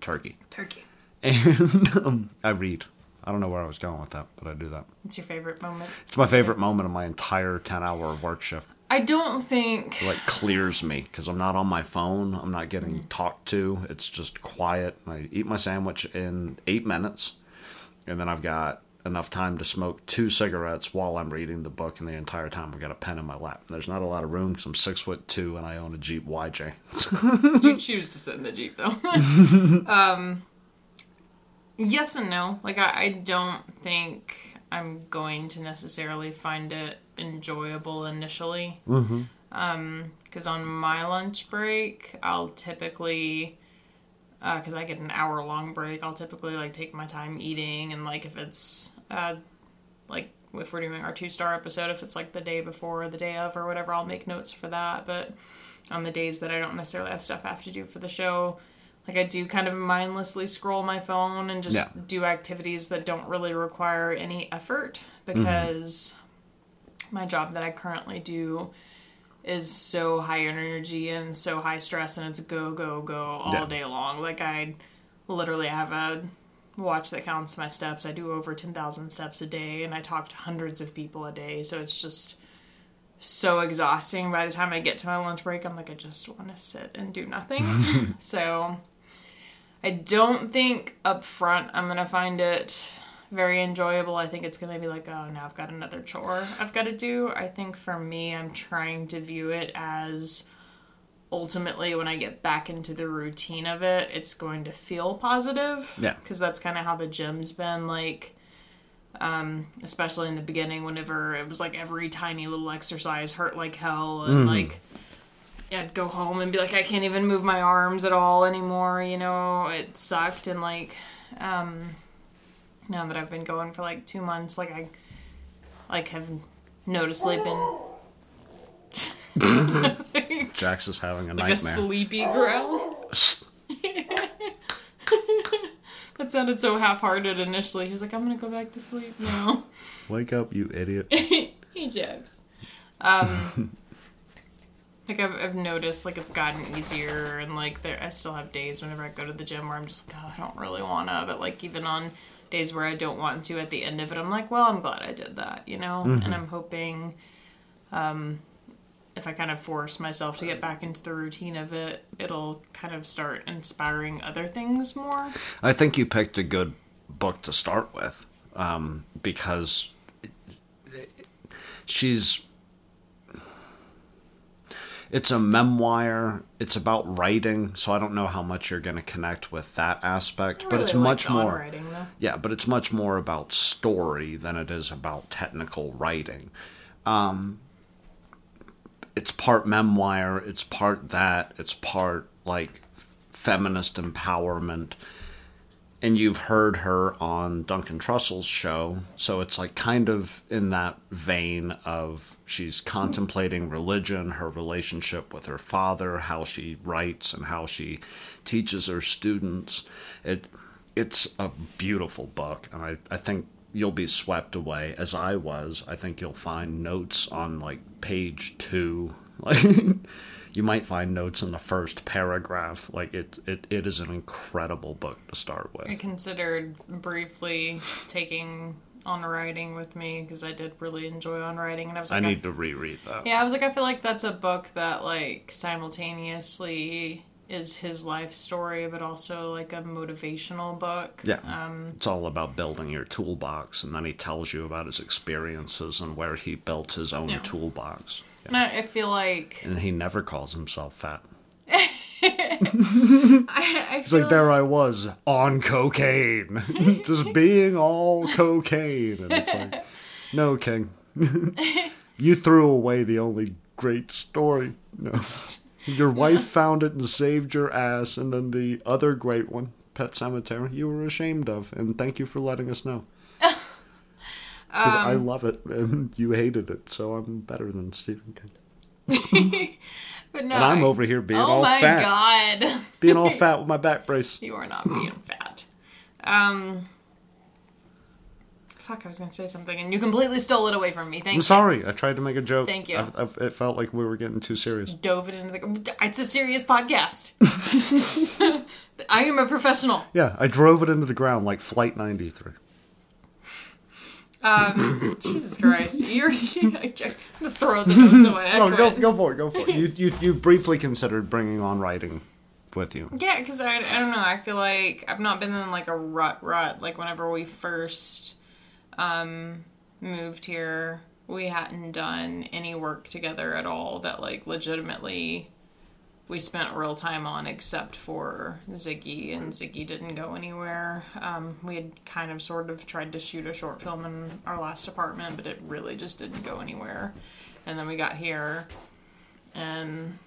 turkey, Turkey. and um, I read. I don't know where I was going with that, but I do that. It's your favorite moment. It's my favorite moment of my entire ten-hour work shift. I don't think It like clears me because I'm not on my phone. I'm not getting Mm. talked to. It's just quiet. I eat my sandwich in eight minutes, and then I've got enough time to smoke two cigarettes while I'm reading the book. And the entire time I've got a pen in my lap. There's not a lot of room because I'm six foot two and I own a Jeep YJ. you choose to sit in the Jeep though. um Yes and no. Like I, I don't think I'm going to necessarily find it enjoyable initially. Mm-hmm. Um, because on my lunch break, I'll typically, because I get an hour long break, I'll typically like take my time eating, and like if it's uh, like if we're doing our two star episode, if it's like the day before or the day of or whatever, I'll make notes for that. But on the days that I don't necessarily have stuff I have to do for the show, like I do kind of mindlessly scroll my phone and just Yeah. do activities that don't really require any effort because my job that I currently do is so high energy and so high stress and it's go go go all Yeah. day long. Like I literally have a watch that counts my steps. I do over 10,000 steps a day and I talk to hundreds of people a day. So it's just so exhausting. By the time I get to my lunch break, I'm like, I just want to sit and do nothing. so I don't think up front I'm going to find it very enjoyable. I think it's going to be like, oh, now I've got another chore I've got to do. I think for me, I'm trying to view it as ultimately when I get back into the routine of it, it's going to feel positive. Yeah. Because that's kind of how the gym's been like. Um, especially in the beginning, whenever it was like every tiny little exercise hurt like hell, and like I'd go home and be like, I can't even move my arms at all anymore. You know, it sucked, and like, um, now that I've been going for like two months, like I, like have noticeably been Jax is having a like a nightmare. sleepy growl. that sounded so half-hearted initially. He was like, "I'm gonna go back to sleep now." Wake up, you idiot. he jokes. Um, like I've, I've noticed, like it's gotten easier, and like there, I still have days whenever I go to the gym where I'm just like, oh, I don't really wanna, but like even on days where I don't want to, at the end of it, I'm like, well, I'm glad I did that, you know, and I'm hoping, um, if I kind of force myself to get back into the routine of it, it'll kind of start inspiring other things more. I think you picked a good book to start with um, because she's. It's a memoir. It's about writing, so I don't know how much you're going to connect with that aspect. I but it's really much more. writing. Yeah, but it's much more about story than it is about technical writing. Um, it's part memoir, it's part that, it's part like feminist empowerment. And you've heard her on Duncan Trussell's show, so it's like kind of in that vein of she's contemplating religion, her relationship with her father, how she writes and how she teaches her students. It it's a beautiful book, and I, I think you'll be swept away as I was. I think you'll find notes on like page two. Like you might find notes in the first paragraph. Like it, it, it is an incredible book to start with. I considered briefly taking on writing with me because I did really enjoy on writing, and I was like, I need to reread that. yeah, I was like, I feel like that's a book that like simultaneously is his life story, but also like a motivational book. Yeah. Um, It's all about building your toolbox, and then he tells you about his experiences and where he built his own Yeah. toolbox. And I, I feel like And he never calls himself fat. I, I It's feel like there I was on cocaine, just being all cocaine, and it's like, no, King, you threw away the only great story. No. Your wife found it and saved your ass, and then the other great one, Pet Sematary, you were ashamed of, and thank you for letting us know. Because I love it, and you hated it, so I'm better than Stephen King. but no, And I'm I- over here being oh all fat. Oh my god. being all fat with my back brace. You are not being fat. Um. Fuck, I was gonna say something and you completely stole it away from me. Thank you. I'm sorry. I tried to make a joke. Thank you. I've, I've, it felt like we were getting too serious. you. Dove it into the. It's a serious podcast. I am a professional. Yeah, I drove it into the ground like Flight 93. Um, Jesus Christ, you're. I'm gonna throw the notes away. Oh, go, go for it, go for it. You, you, you briefly considered bringing on writing with you. Yeah, because I, I don't know. I feel like I've not been in like a rut rut. Like whenever we first um, moved here, we hadn't done any work together at all that like legitimately we spent real time on except for Ziggy, and Ziggy didn't go anywhere. Um, we had kind of sort of tried to shoot a short film in our last apartment, but it really just didn't go anywhere. And then we got here, and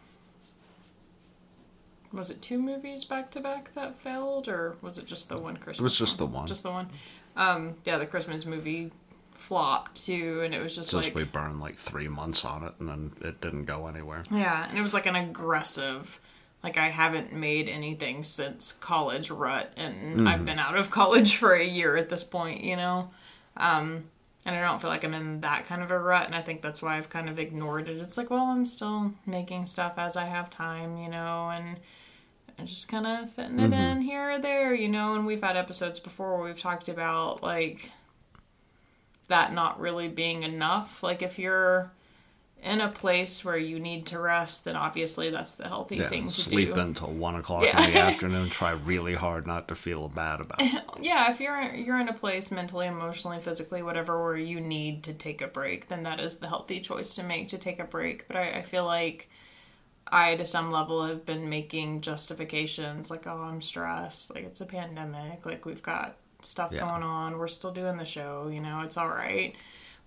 was it two movies back to back that failed, or was it just the one Christmas? It was just the one. Just the one. Um, yeah, the Christmas movie flopped too, and it was just, Just like we burned like three months on it and then it didn't go anywhere. yeah, and it was like an aggressive. Like I haven't made anything since college rut, and I've been out of college for a year at this point, you know. Um, and I don't feel like I'm in that kind of a rut, and I think that's why I've kind of ignored it. It's like, well, I'm still making stuff as I have time, you know, and I'm just kind of fitting it in here or there, you know. And we've had episodes before where we've talked about like that not really being enough. Like if you're in a place where you need to rest, then obviously that's the healthy Yeah, thing to sleep do. until one o'clock Yeah. in the afternoon. Try really hard not to feel bad about it. Yeah, if you're you're in a place mentally, emotionally, physically, whatever, where you need to take a break, then that is the healthy choice to make to take a break. But I, I feel like I, to some level, have been making justifications like, oh, I'm stressed, like it's a pandemic, like we've got stuff Yeah. going on, we're still doing the show, you know, it's all right.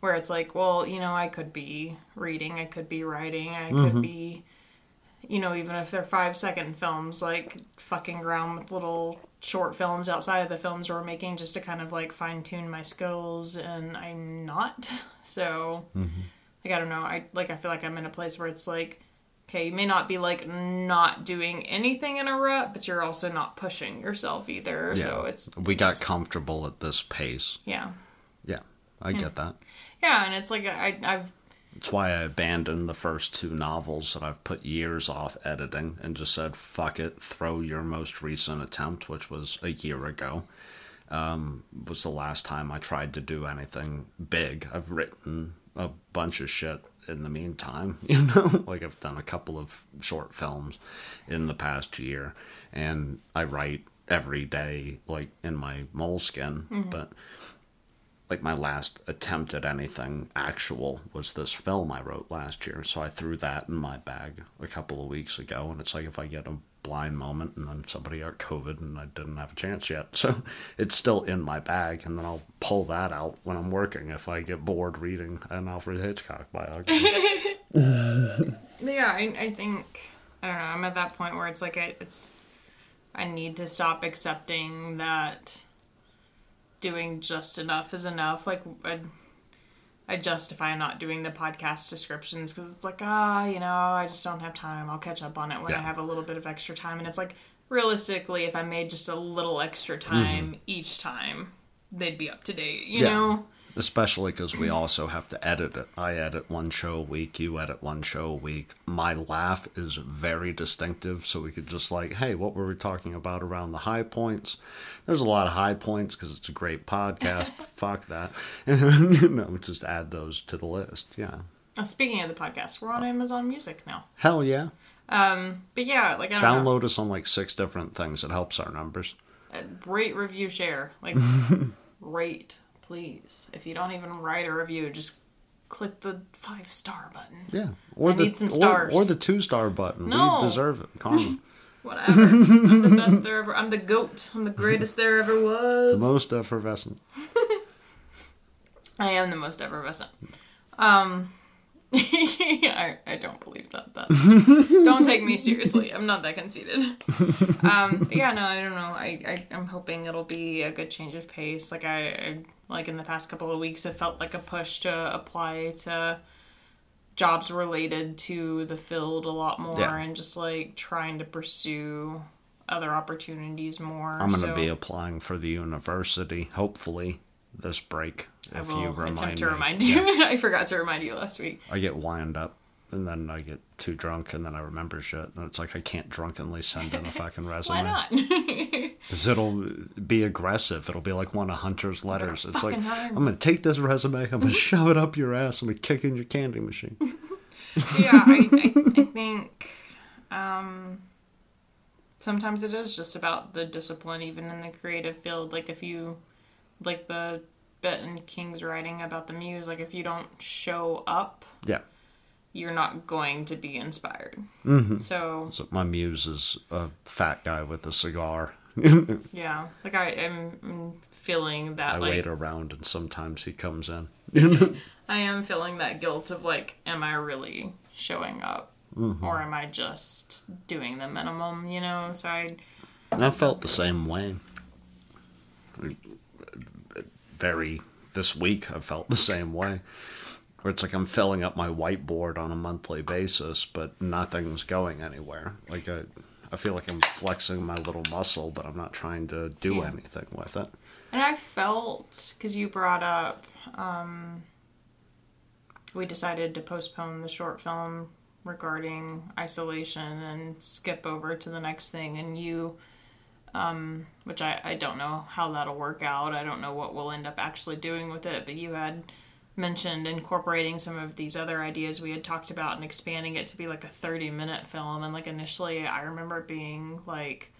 Where it's like, well, you know, I could be reading, I could be writing, I could mm-hmm. be you know, even if they're five second films, like fucking around with little short films outside of the films we're making just to kind of like fine tune my skills, and I'm not. So, mm-hmm. like, I don't know. I like, I feel like I'm in a place where it's like okay, you may not be like not doing anything in a rut, but you're also not pushing yourself either. Yeah. So it's we got it's- comfortable at this pace. yeah, Yeah, I get that. yeah, and it's like I I've It's why I abandoned the first two novels that I've put years off editing and just said, fuck it, throw your most recent attempt, which was a year ago. Um, was the last time I tried to do anything big. I've written a bunch of shit in the meantime, you know? like I've done a couple of short films in the past year, and I write every day, like in my moleskin, mm-hmm. but like my last attempt at anything actual was this film I wrote last year. So I threw that in my bag a couple of weeks ago, and it's like if I get a blind moment and then somebody got COVID and I didn't have a chance yet, so it's still in my bag, and then I'll pull that out when I'm working if I get bored reading an Alfred Hitchcock biography. yeah I, I think I don't know I'm at that point where it's like I, it's I need to stop accepting that doing just enough is enough. Like I, I justify not doing the podcast descriptions because it's like ah you know I just don't have time. I'll catch up on it when I have a little bit of extra time, and it's like realistically if I made just a little extra time each time, they'd be up to date. You Yeah. know. Especially because we also have to edit it. I edit one show a week, you edit one show a week. My laugh is very distinctive, so we could just like, hey, what were we talking about around the high points? There's a lot of high points because it's a great podcast. Fuck that. you know, just add those to the list. Yeah. Oh, speaking of the podcast, we're on Amazon Music now. Hell yeah. But yeah, like I don't know. Download us on like six different things. It helps our numbers. Uh, rate, review, share. Like, rate, please. If you don't even write a review, just click the five star button. Yeah. Or I the some or- stars. Or, the two star button. No. We deserve it. Karma. Whatever. I'm the best there ever. I'm the goat. I'm the greatest there ever was. the most effervescent. I am the most effervescent. Um, I, I don't believe that. That's, don't take me seriously. I'm not that conceited. Um, yeah, no, I don't know. I, I I'm hoping it'll be a good change of pace. Like I, I like in the past couple of weeks, it felt like a push to apply to jobs related to the field a lot more, Yeah. and just like trying to pursue other opportunities more. I'm going to So be applying for the university, hopefully, this break. I If will you remind attempt to me. remind you. I forgot to remind you last week. I get wind up, and then I get too drunk, and then I remember shit. And it's like I can't drunkenly send in a fucking resume. Why not? 'Cause it'll be aggressive. It'll be like one of Hunter's letters. It's like, me. I'm going to take this resume, I'm going to shove it up your ass, I'm to kick in your candy machine. yeah, I, I, I think um, sometimes it is just about the discipline, even in the creative field. Like if you, like the bit in King's writing about the muse, like if you don't show up, yeah. You're not going to be inspired. Mm-hmm. So So my muse is a fat guy with a cigar. yeah, like I am feeling that I like wait around, and sometimes he comes in. I am feeling that guilt of like, am I really showing up? Or am I just doing the minimum, you know? So I And I felt the same way. Very this week, I felt the same way. Where it's like I'm filling up my whiteboard on a monthly basis, but nothing's going anywhere. Like I, I feel like I'm flexing my little muscle, but I'm not trying to do Yeah. anything with it. And I felt because you brought up, um, we decided to postpone the short film regarding isolation and skip over to the next thing. And you, um, which I, I don't know how that'll work out. I don't know what we'll end up actually doing with it. But you had mentioned incorporating some of these other ideas we had talked about and expanding it to be like a 30 minute film. And like initially, I remember being like,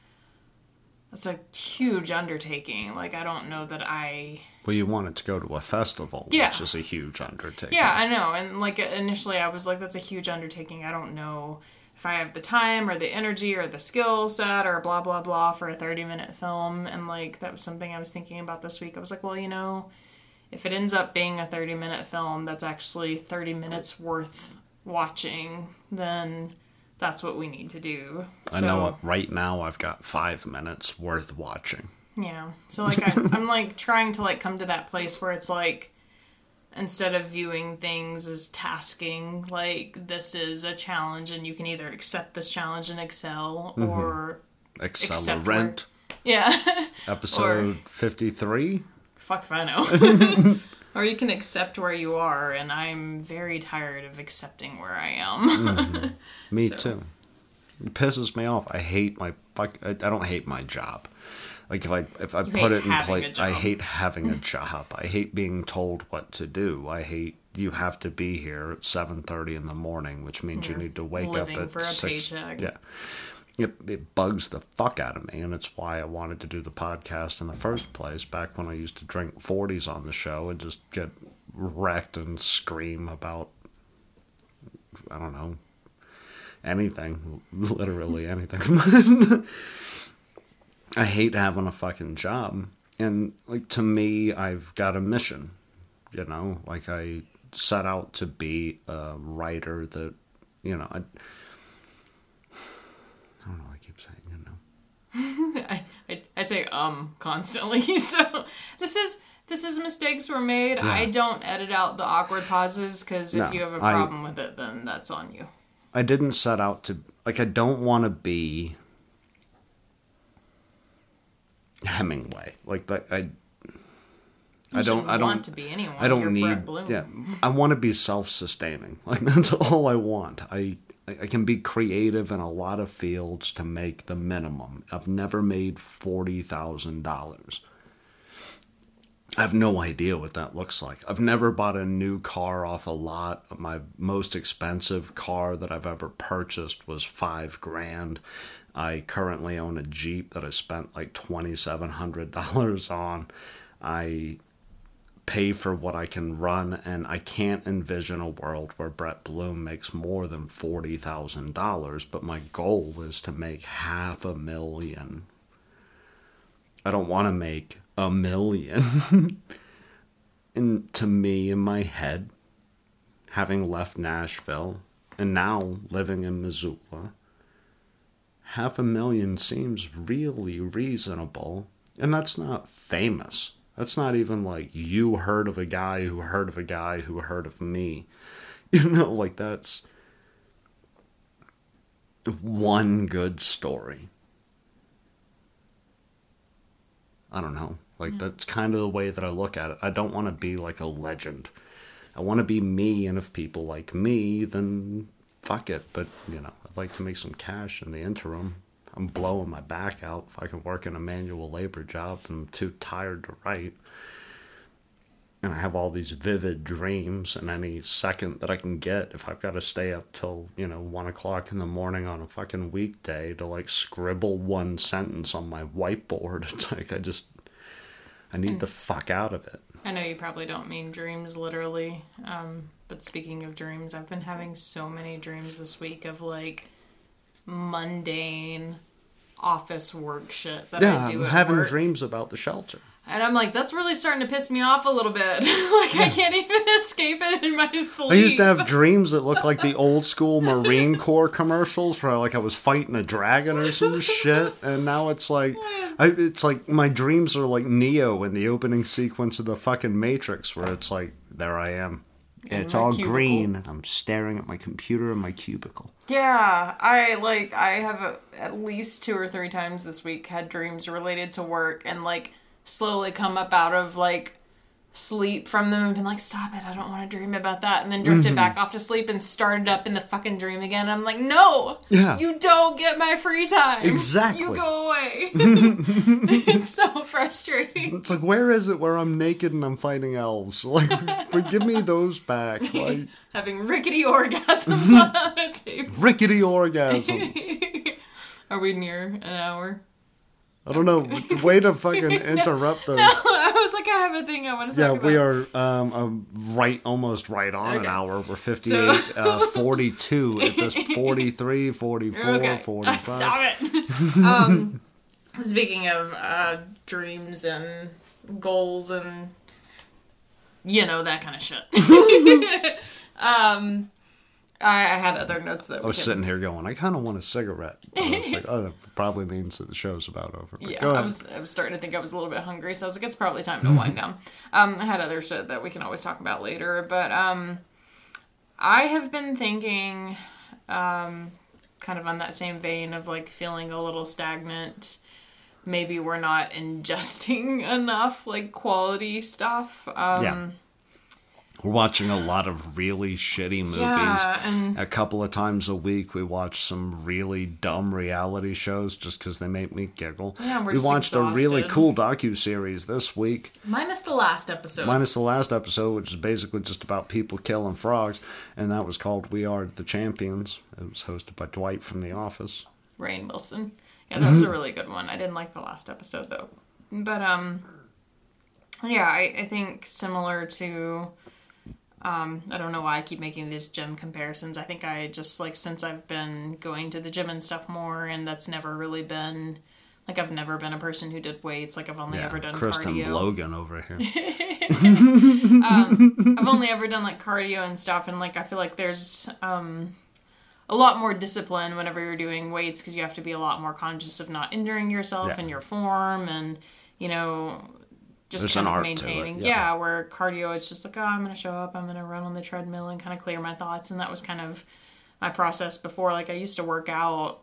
that's a huge undertaking. Like I don't know that I Well, you wanted to go to a festival, Yeah. which is a huge undertaking. Yeah, I know. And like initially I was like that's a huge undertaking. I don't know if I have the time or the energy or the skill set or blah blah blah for a 30 minute film and like that was something I was thinking about this week. I was like, well, you know, if it ends up being a 30 minute film that's actually 30 minutes worth watching, then that's what we need to do. I know right now I've got five minutes worth watching. Yeah. So like I, I'm like trying to like come to that place where it's like instead of viewing things as tasking, like this is a challenge and you can either accept this challenge and excel mm-hmm. or Accelerant, yeah. episode 53. Fuck if I know. or you can accept where you are, and I'm very tired of accepting where I am. Mm-hmm. Me too. It pisses me off. I hate my fuck. I, I don't hate my job. Like if I if I You put it in place, I hate having a job. I hate being told what to do. I hate you have to be here at seven thirty in the morning, which means you You're need to wake up at for a six. paycheck. Yeah. It, it bugs the fuck out of me, and it's why I wanted to do the podcast in the first place. Back when I used to drink forties on the show and just get wrecked and scream about I don't know anything, literally anything. I hate having a fucking job, and like to me, I've got a mission. You know, like I set out to be a writer that, you know, I. I don't know. I keep saying, you know. I, I, I say um constantly. So this is this is mistakes were made. I don't edit out the awkward pauses because if No, you have a problem with it, then that's on you. I didn't set out to like I don't want to be Hemingway. Like that I I don't I don't want to be anyone. I don't You're need yeah. I want to be self-sustaining. Like that's all I want. I I can be creative in a lot of fields to make the minimum. I've never made $40,000. I have no idea what that looks like. I've never bought a new car off a lot. My most expensive car that I've ever purchased was five grand. I currently own a Jeep that I spent like twenty seven hundred dollars on. I pay for what I can run, and I can't envision a world where Brett Bloom makes more than forty thousand dollars. But my goal is to make half a million. I don't want to make a million. and to me, in my head, having left Nashville and now living in Missoula, half a million seems really reasonable. And that's not famous. That's not even like you heard of a guy who heard of a guy who heard of me. You know, like that's one good story. I don't know. Like that's kind of the way that I look at it. I don't want to be like a legend. I want to be me, and if people like me, then fuck it. But you know, I'd like to make some cash in the interim. I'm blowing my back out. If I can work in a manual labor job, and I'm too tired to write. And I have all these vivid dreams, and any second that I can get, if I've got to stay up till, you know, one o'clock in the morning on a fucking weekday to like scribble one sentence on my whiteboard, it's like I just, I need the fuck out of it. I know you probably don't mean dreams literally, um, but speaking of dreams, I've been having so many dreams this week of like mundane office work shit that Yeah, I do I'm having work. dreams about the shelter. And I'm like, that's really starting to piss me off a little bit. like, I can't even escape it in my sleep. I used to have dreams that looked like the old school Marine Corps commercials where like I was fighting a dragon or some shit, and now it's like, I, it's like my dreams are like Neo in the opening sequence of the fucking Matrix, where it's like, there I am. In it's all cubicle. green, I'm staring at my computer in my cubicle. Yeah, I like I have a, at least two or three times this week had dreams related to work and like slowly come up out of like sleep from them and been like, stop it, I don't want to dream about that, and then drifted Mm-hmm. back off to sleep and started up in the fucking dream again. I'm like, no, Yeah. you don't get my free time. Exactly. you go away. it's so frustrating. It's like, where is it where I'm naked and I'm fighting elves? Like, give me those back. Like, Having rickety orgasms on a table. rickety orgasms. Are we near an hour? I don't know. Way to fucking interrupt the. I was like, I have a thing I want to say. Yeah, we are um, um, right, almost right on an hour. We're 58, So- uh, 42 at this 43, 44, Okay. 45. Stop it. um, speaking of uh, dreams and goals and you know that kind of shit. um, I, I had other notes that I was sitting here going, I kind of want a cigarette. I was like, oh, that probably means that the show's about over. But Yeah, I was I was starting to think I was a little bit hungry, so I was like, it's probably time to wind down. Um, I had other shit that we can always talk about later, but um, I have been thinking, um, kind of on that same vein of like feeling a little stagnant. Maybe we're not ingesting enough like quality stuff. Um, Yeah. We're watching a lot of really shitty movies. Yeah, and A couple of times a week, we watch some really dumb reality shows just because they make me giggle. Yeah, we watched a really cool docu series this week, minus the last episode. minus the last episode, which is basically just about people killing frogs, and that was called "We Are the Champions." It was hosted by Dwight from The Office. Rainn Wilson. Yeah, that was a really good one. I didn't like the last episode though. But um yeah, I, I think similar to um I don't know why I keep making these gym comparisons. I think I just like since I've been going to the gym and stuff more and that's never really been like I've never been a person who did weights. Like I've only Yeah, ever done Kristen cardio. Logan over here. I've only ever done like cardio and stuff, and like I feel like there's um, a lot more discipline whenever you're doing weights because you have to be a lot more conscious of not injuring yourself Yeah. and your form, and you know, just There's kind of to it, maintaining. yeah. yeah. where cardio it's just like oh, I'm gonna show up, I'm gonna run on the treadmill and kind of clear my thoughts, and that was kind of my process before. Like I used to work out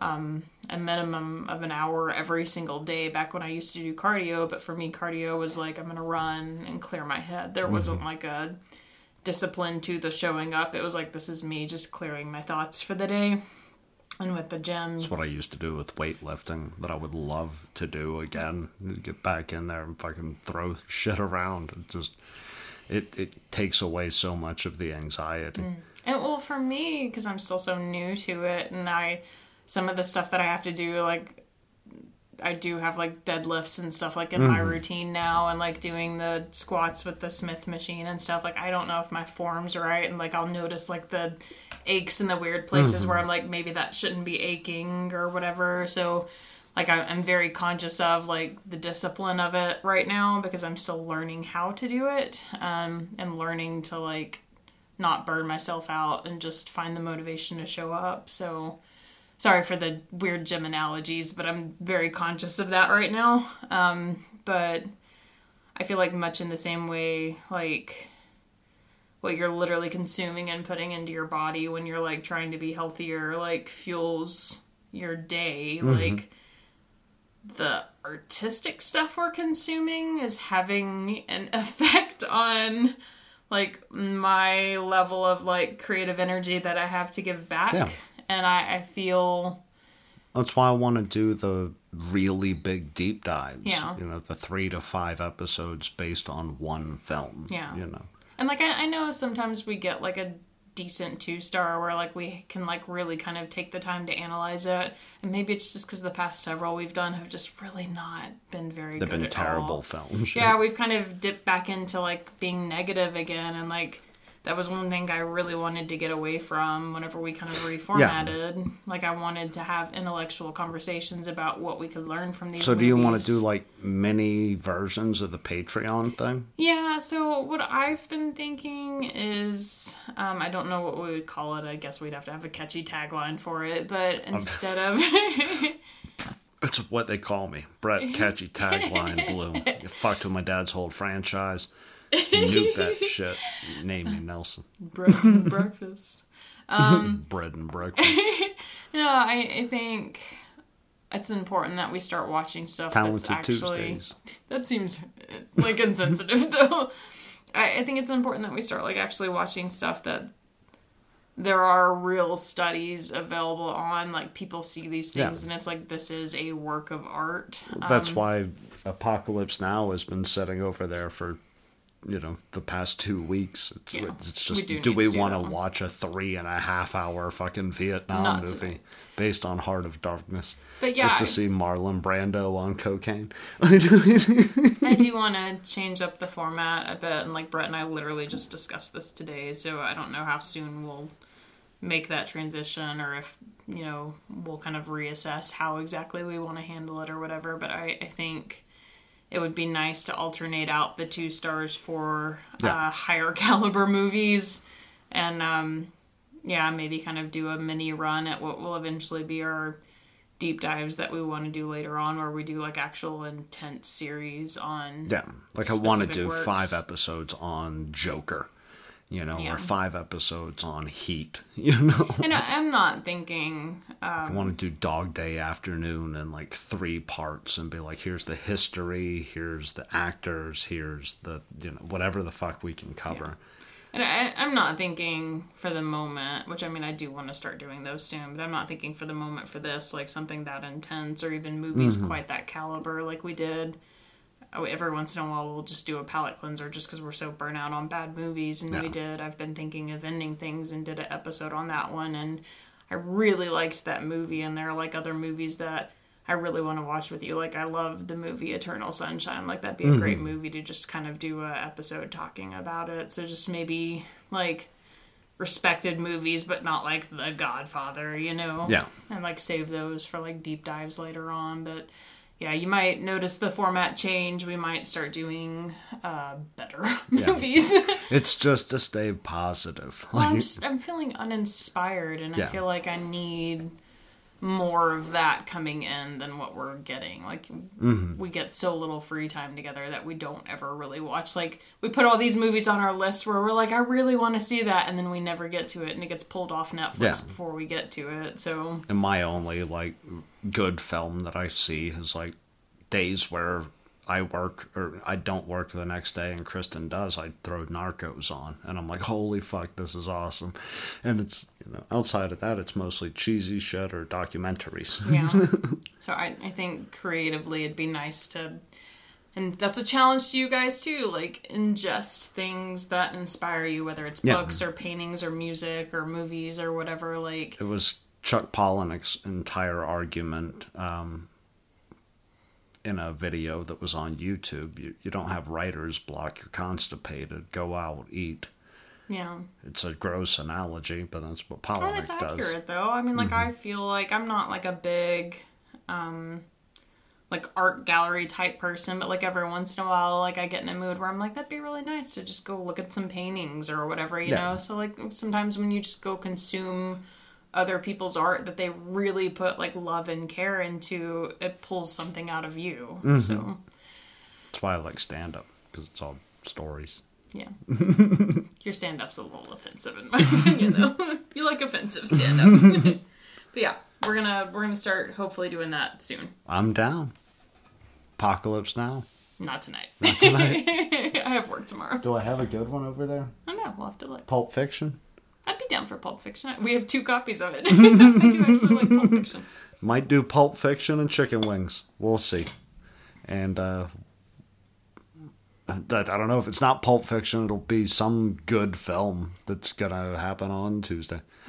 um, a minimum of an hour every single day back when I used to do cardio. But for me, cardio was like, I'm going to run and clear my head. There wasn't like a discipline to the showing up. It was like, this is me just clearing my thoughts for the day. And with the gym, That's what I used to do with weightlifting that I would love to do again. Get back in there and fucking throw shit around. It just it it takes away so much of the anxiety. Mm. And well, for me, because I'm still so new to it, and I, some of the stuff that I have to do, like, I do have like deadlifts and stuff like in my routine now, and like doing the squats with the Smith machine and stuff. Like, I don't know if my form's right, and like I'll notice like the aches in the weird places where I'm like, maybe that shouldn't be aching or whatever. So, like, I- I'm very conscious of like the discipline of it right now because I'm still learning how to do it, um, and learning to like not burn myself out and just find the motivation to show up. So sorry for the weird gym analogies, but I'm very conscious of that right now. Um, but I feel like much in the same way, like what you're literally consuming and putting into your body when you're like trying to be healthier, like fuels your day. Like the artistic stuff we're consuming is having an effect on like my level of like creative energy that I have to give back. Yeah. And I, I feel That's why I want to do the really big deep dives. Yeah. You know, the three to five episodes based on one film. Yeah. You know. and like I, I know sometimes we get like a decent two star where like we can like really kind of take the time to analyze it and maybe it's just because the past several we've done have just really not been very They've good been terrible all. films. yeah we've kind of dipped back into like being negative again and like that was one thing i really wanted to get away from whenever we kind of reformatted like i wanted to have intellectual conversations about what we could learn from these So do you want to do like mini versions of the Patreon thing? yeah so what i've been thinking is um, i don't know what we would call it i guess we'd have to have a catchy tagline for it but instead of That's what they call me. Brett Catchy Tagline Blue. You fucked with my dad's whole franchise. Nuke that shit. Name me Nelson. bread and breakfast Bread and breakfast. No, I, I think it's important that we start watching stuff Talented that's actually. Tuesdays. That seems uh, like insensitive, though. I, I think it's important that we start like actually watching stuff that there are real studies available on. Like people see these things, Yeah. and it's like this is a work of art. That's Um, why Apocalypse Now has been sitting over there for, you know, the past two weeks. It's, Yeah, it's we just, do do, we want to watch a three and a half hour fucking Vietnam Not movie tonight. based on Heart of Darkness? But yeah, just to I- see Marlon Brando on cocaine. I do want to change up the format a bit, and like Brett and I literally just discussed this today, so I don't know how soon we'll make that transition or if you know we'll kind of reassess how exactly we want to handle it or whatever. But I, I think it would be nice to alternate out the two stars for Yeah. uh, higher caliber movies and um, yeah, maybe kind of do a mini run at what will eventually be our deep dives that we want to do later on, where we do like actual intense series on. Yeah, like I want to do works. five episodes on Joker, you know, Yeah. or five episodes on Heat, you know. And I, I'm not thinking. I Um, want to do Dog Day Afternoon in like three parts and be like, here's the history, here's the actors, here's the you know whatever the fuck we can cover. And I, I'm not thinking for the moment, which I mean, I do want to start doing those soon, but I'm not thinking for the moment for this, like something that intense or even movies quite that caliber like we did. Oh, Every once in a while, we'll just do a palate cleanser just because we're so burnt out on bad movies. And Yeah. we did. I've been thinking of ending things and did an episode on that one. And I really liked that movie. And there are like other movies that I really want to watch with you. Like I love the movie Eternal Sunshine. Like that'd be a mm-hmm. great movie to just kind of do a episode talking about it. So just maybe like respected movies, but not like The Godfather, you know? Yeah. And like save those for like deep dives later on. But yeah, you might notice the format change. We might start doing uh, better movies. It's just to stay positive. Well, I'm just I'm feeling uninspired, and Yeah. I feel like I need more of that coming in than what we're getting. Like Mm-hmm. we get so little free time together that we don't ever really watch. Like we put all these movies on our list where we're like, I really want to see that, and then we never get to it, and it gets pulled off Netflix Yeah. before we get to it. So and my only like good film that I see is like days where I work or I don't work the next day and Kristen does. I throw Narcos on and I'm like, holy fuck, this is awesome. And it's you know outside of that, it's mostly cheesy shit or documentaries. yeah. so I I think creatively it'd be nice to. And that's a challenge to you guys too. Like ingest things that inspire you, whether it's Yeah. books or paintings or music or movies or whatever. Like it was Chuck Palahniuk's entire argument um, in a video that was on YouTube. You, you don't have writer's block, you're constipated. Go out, eat. Yeah. It's a gross analogy, but that's what Well, Palahniuk it's does. accurate though. I mean, like I feel like I'm not like a big, um, like art gallery type person, but like every once in a while, like I get in a mood where I'm like, that'd be really nice to just go look at some paintings or whatever, you Yeah. know. So like sometimes when you just go consume other people's art that they really put like love and care into, it pulls something out of you. Mm-hmm. So That's why I like stand up, because it's all stories. yeah, your stand up's a little offensive in my opinion, though. you like offensive stand up. but yeah, we're gonna we're gonna start hopefully doing that soon. I'm down. Apocalypse Now. Not tonight. Not tonight. I have work tomorrow. Do I have a good one over there? I don't know. We'll have to look. Pulp Fiction? I'd be down for Pulp Fiction. We have two copies of it. I do actually like Pulp Fiction. Might do Pulp Fiction and Chicken Wings. We'll see. And uh, I don't know if it's not Pulp Fiction, it'll be some good film that's gonna happen on Tuesday.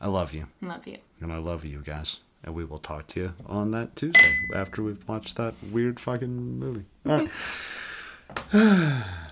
I love you, Love you. and I love you guys, and we will talk to you on that Tuesday after we've watched that weird fucking movie. All right.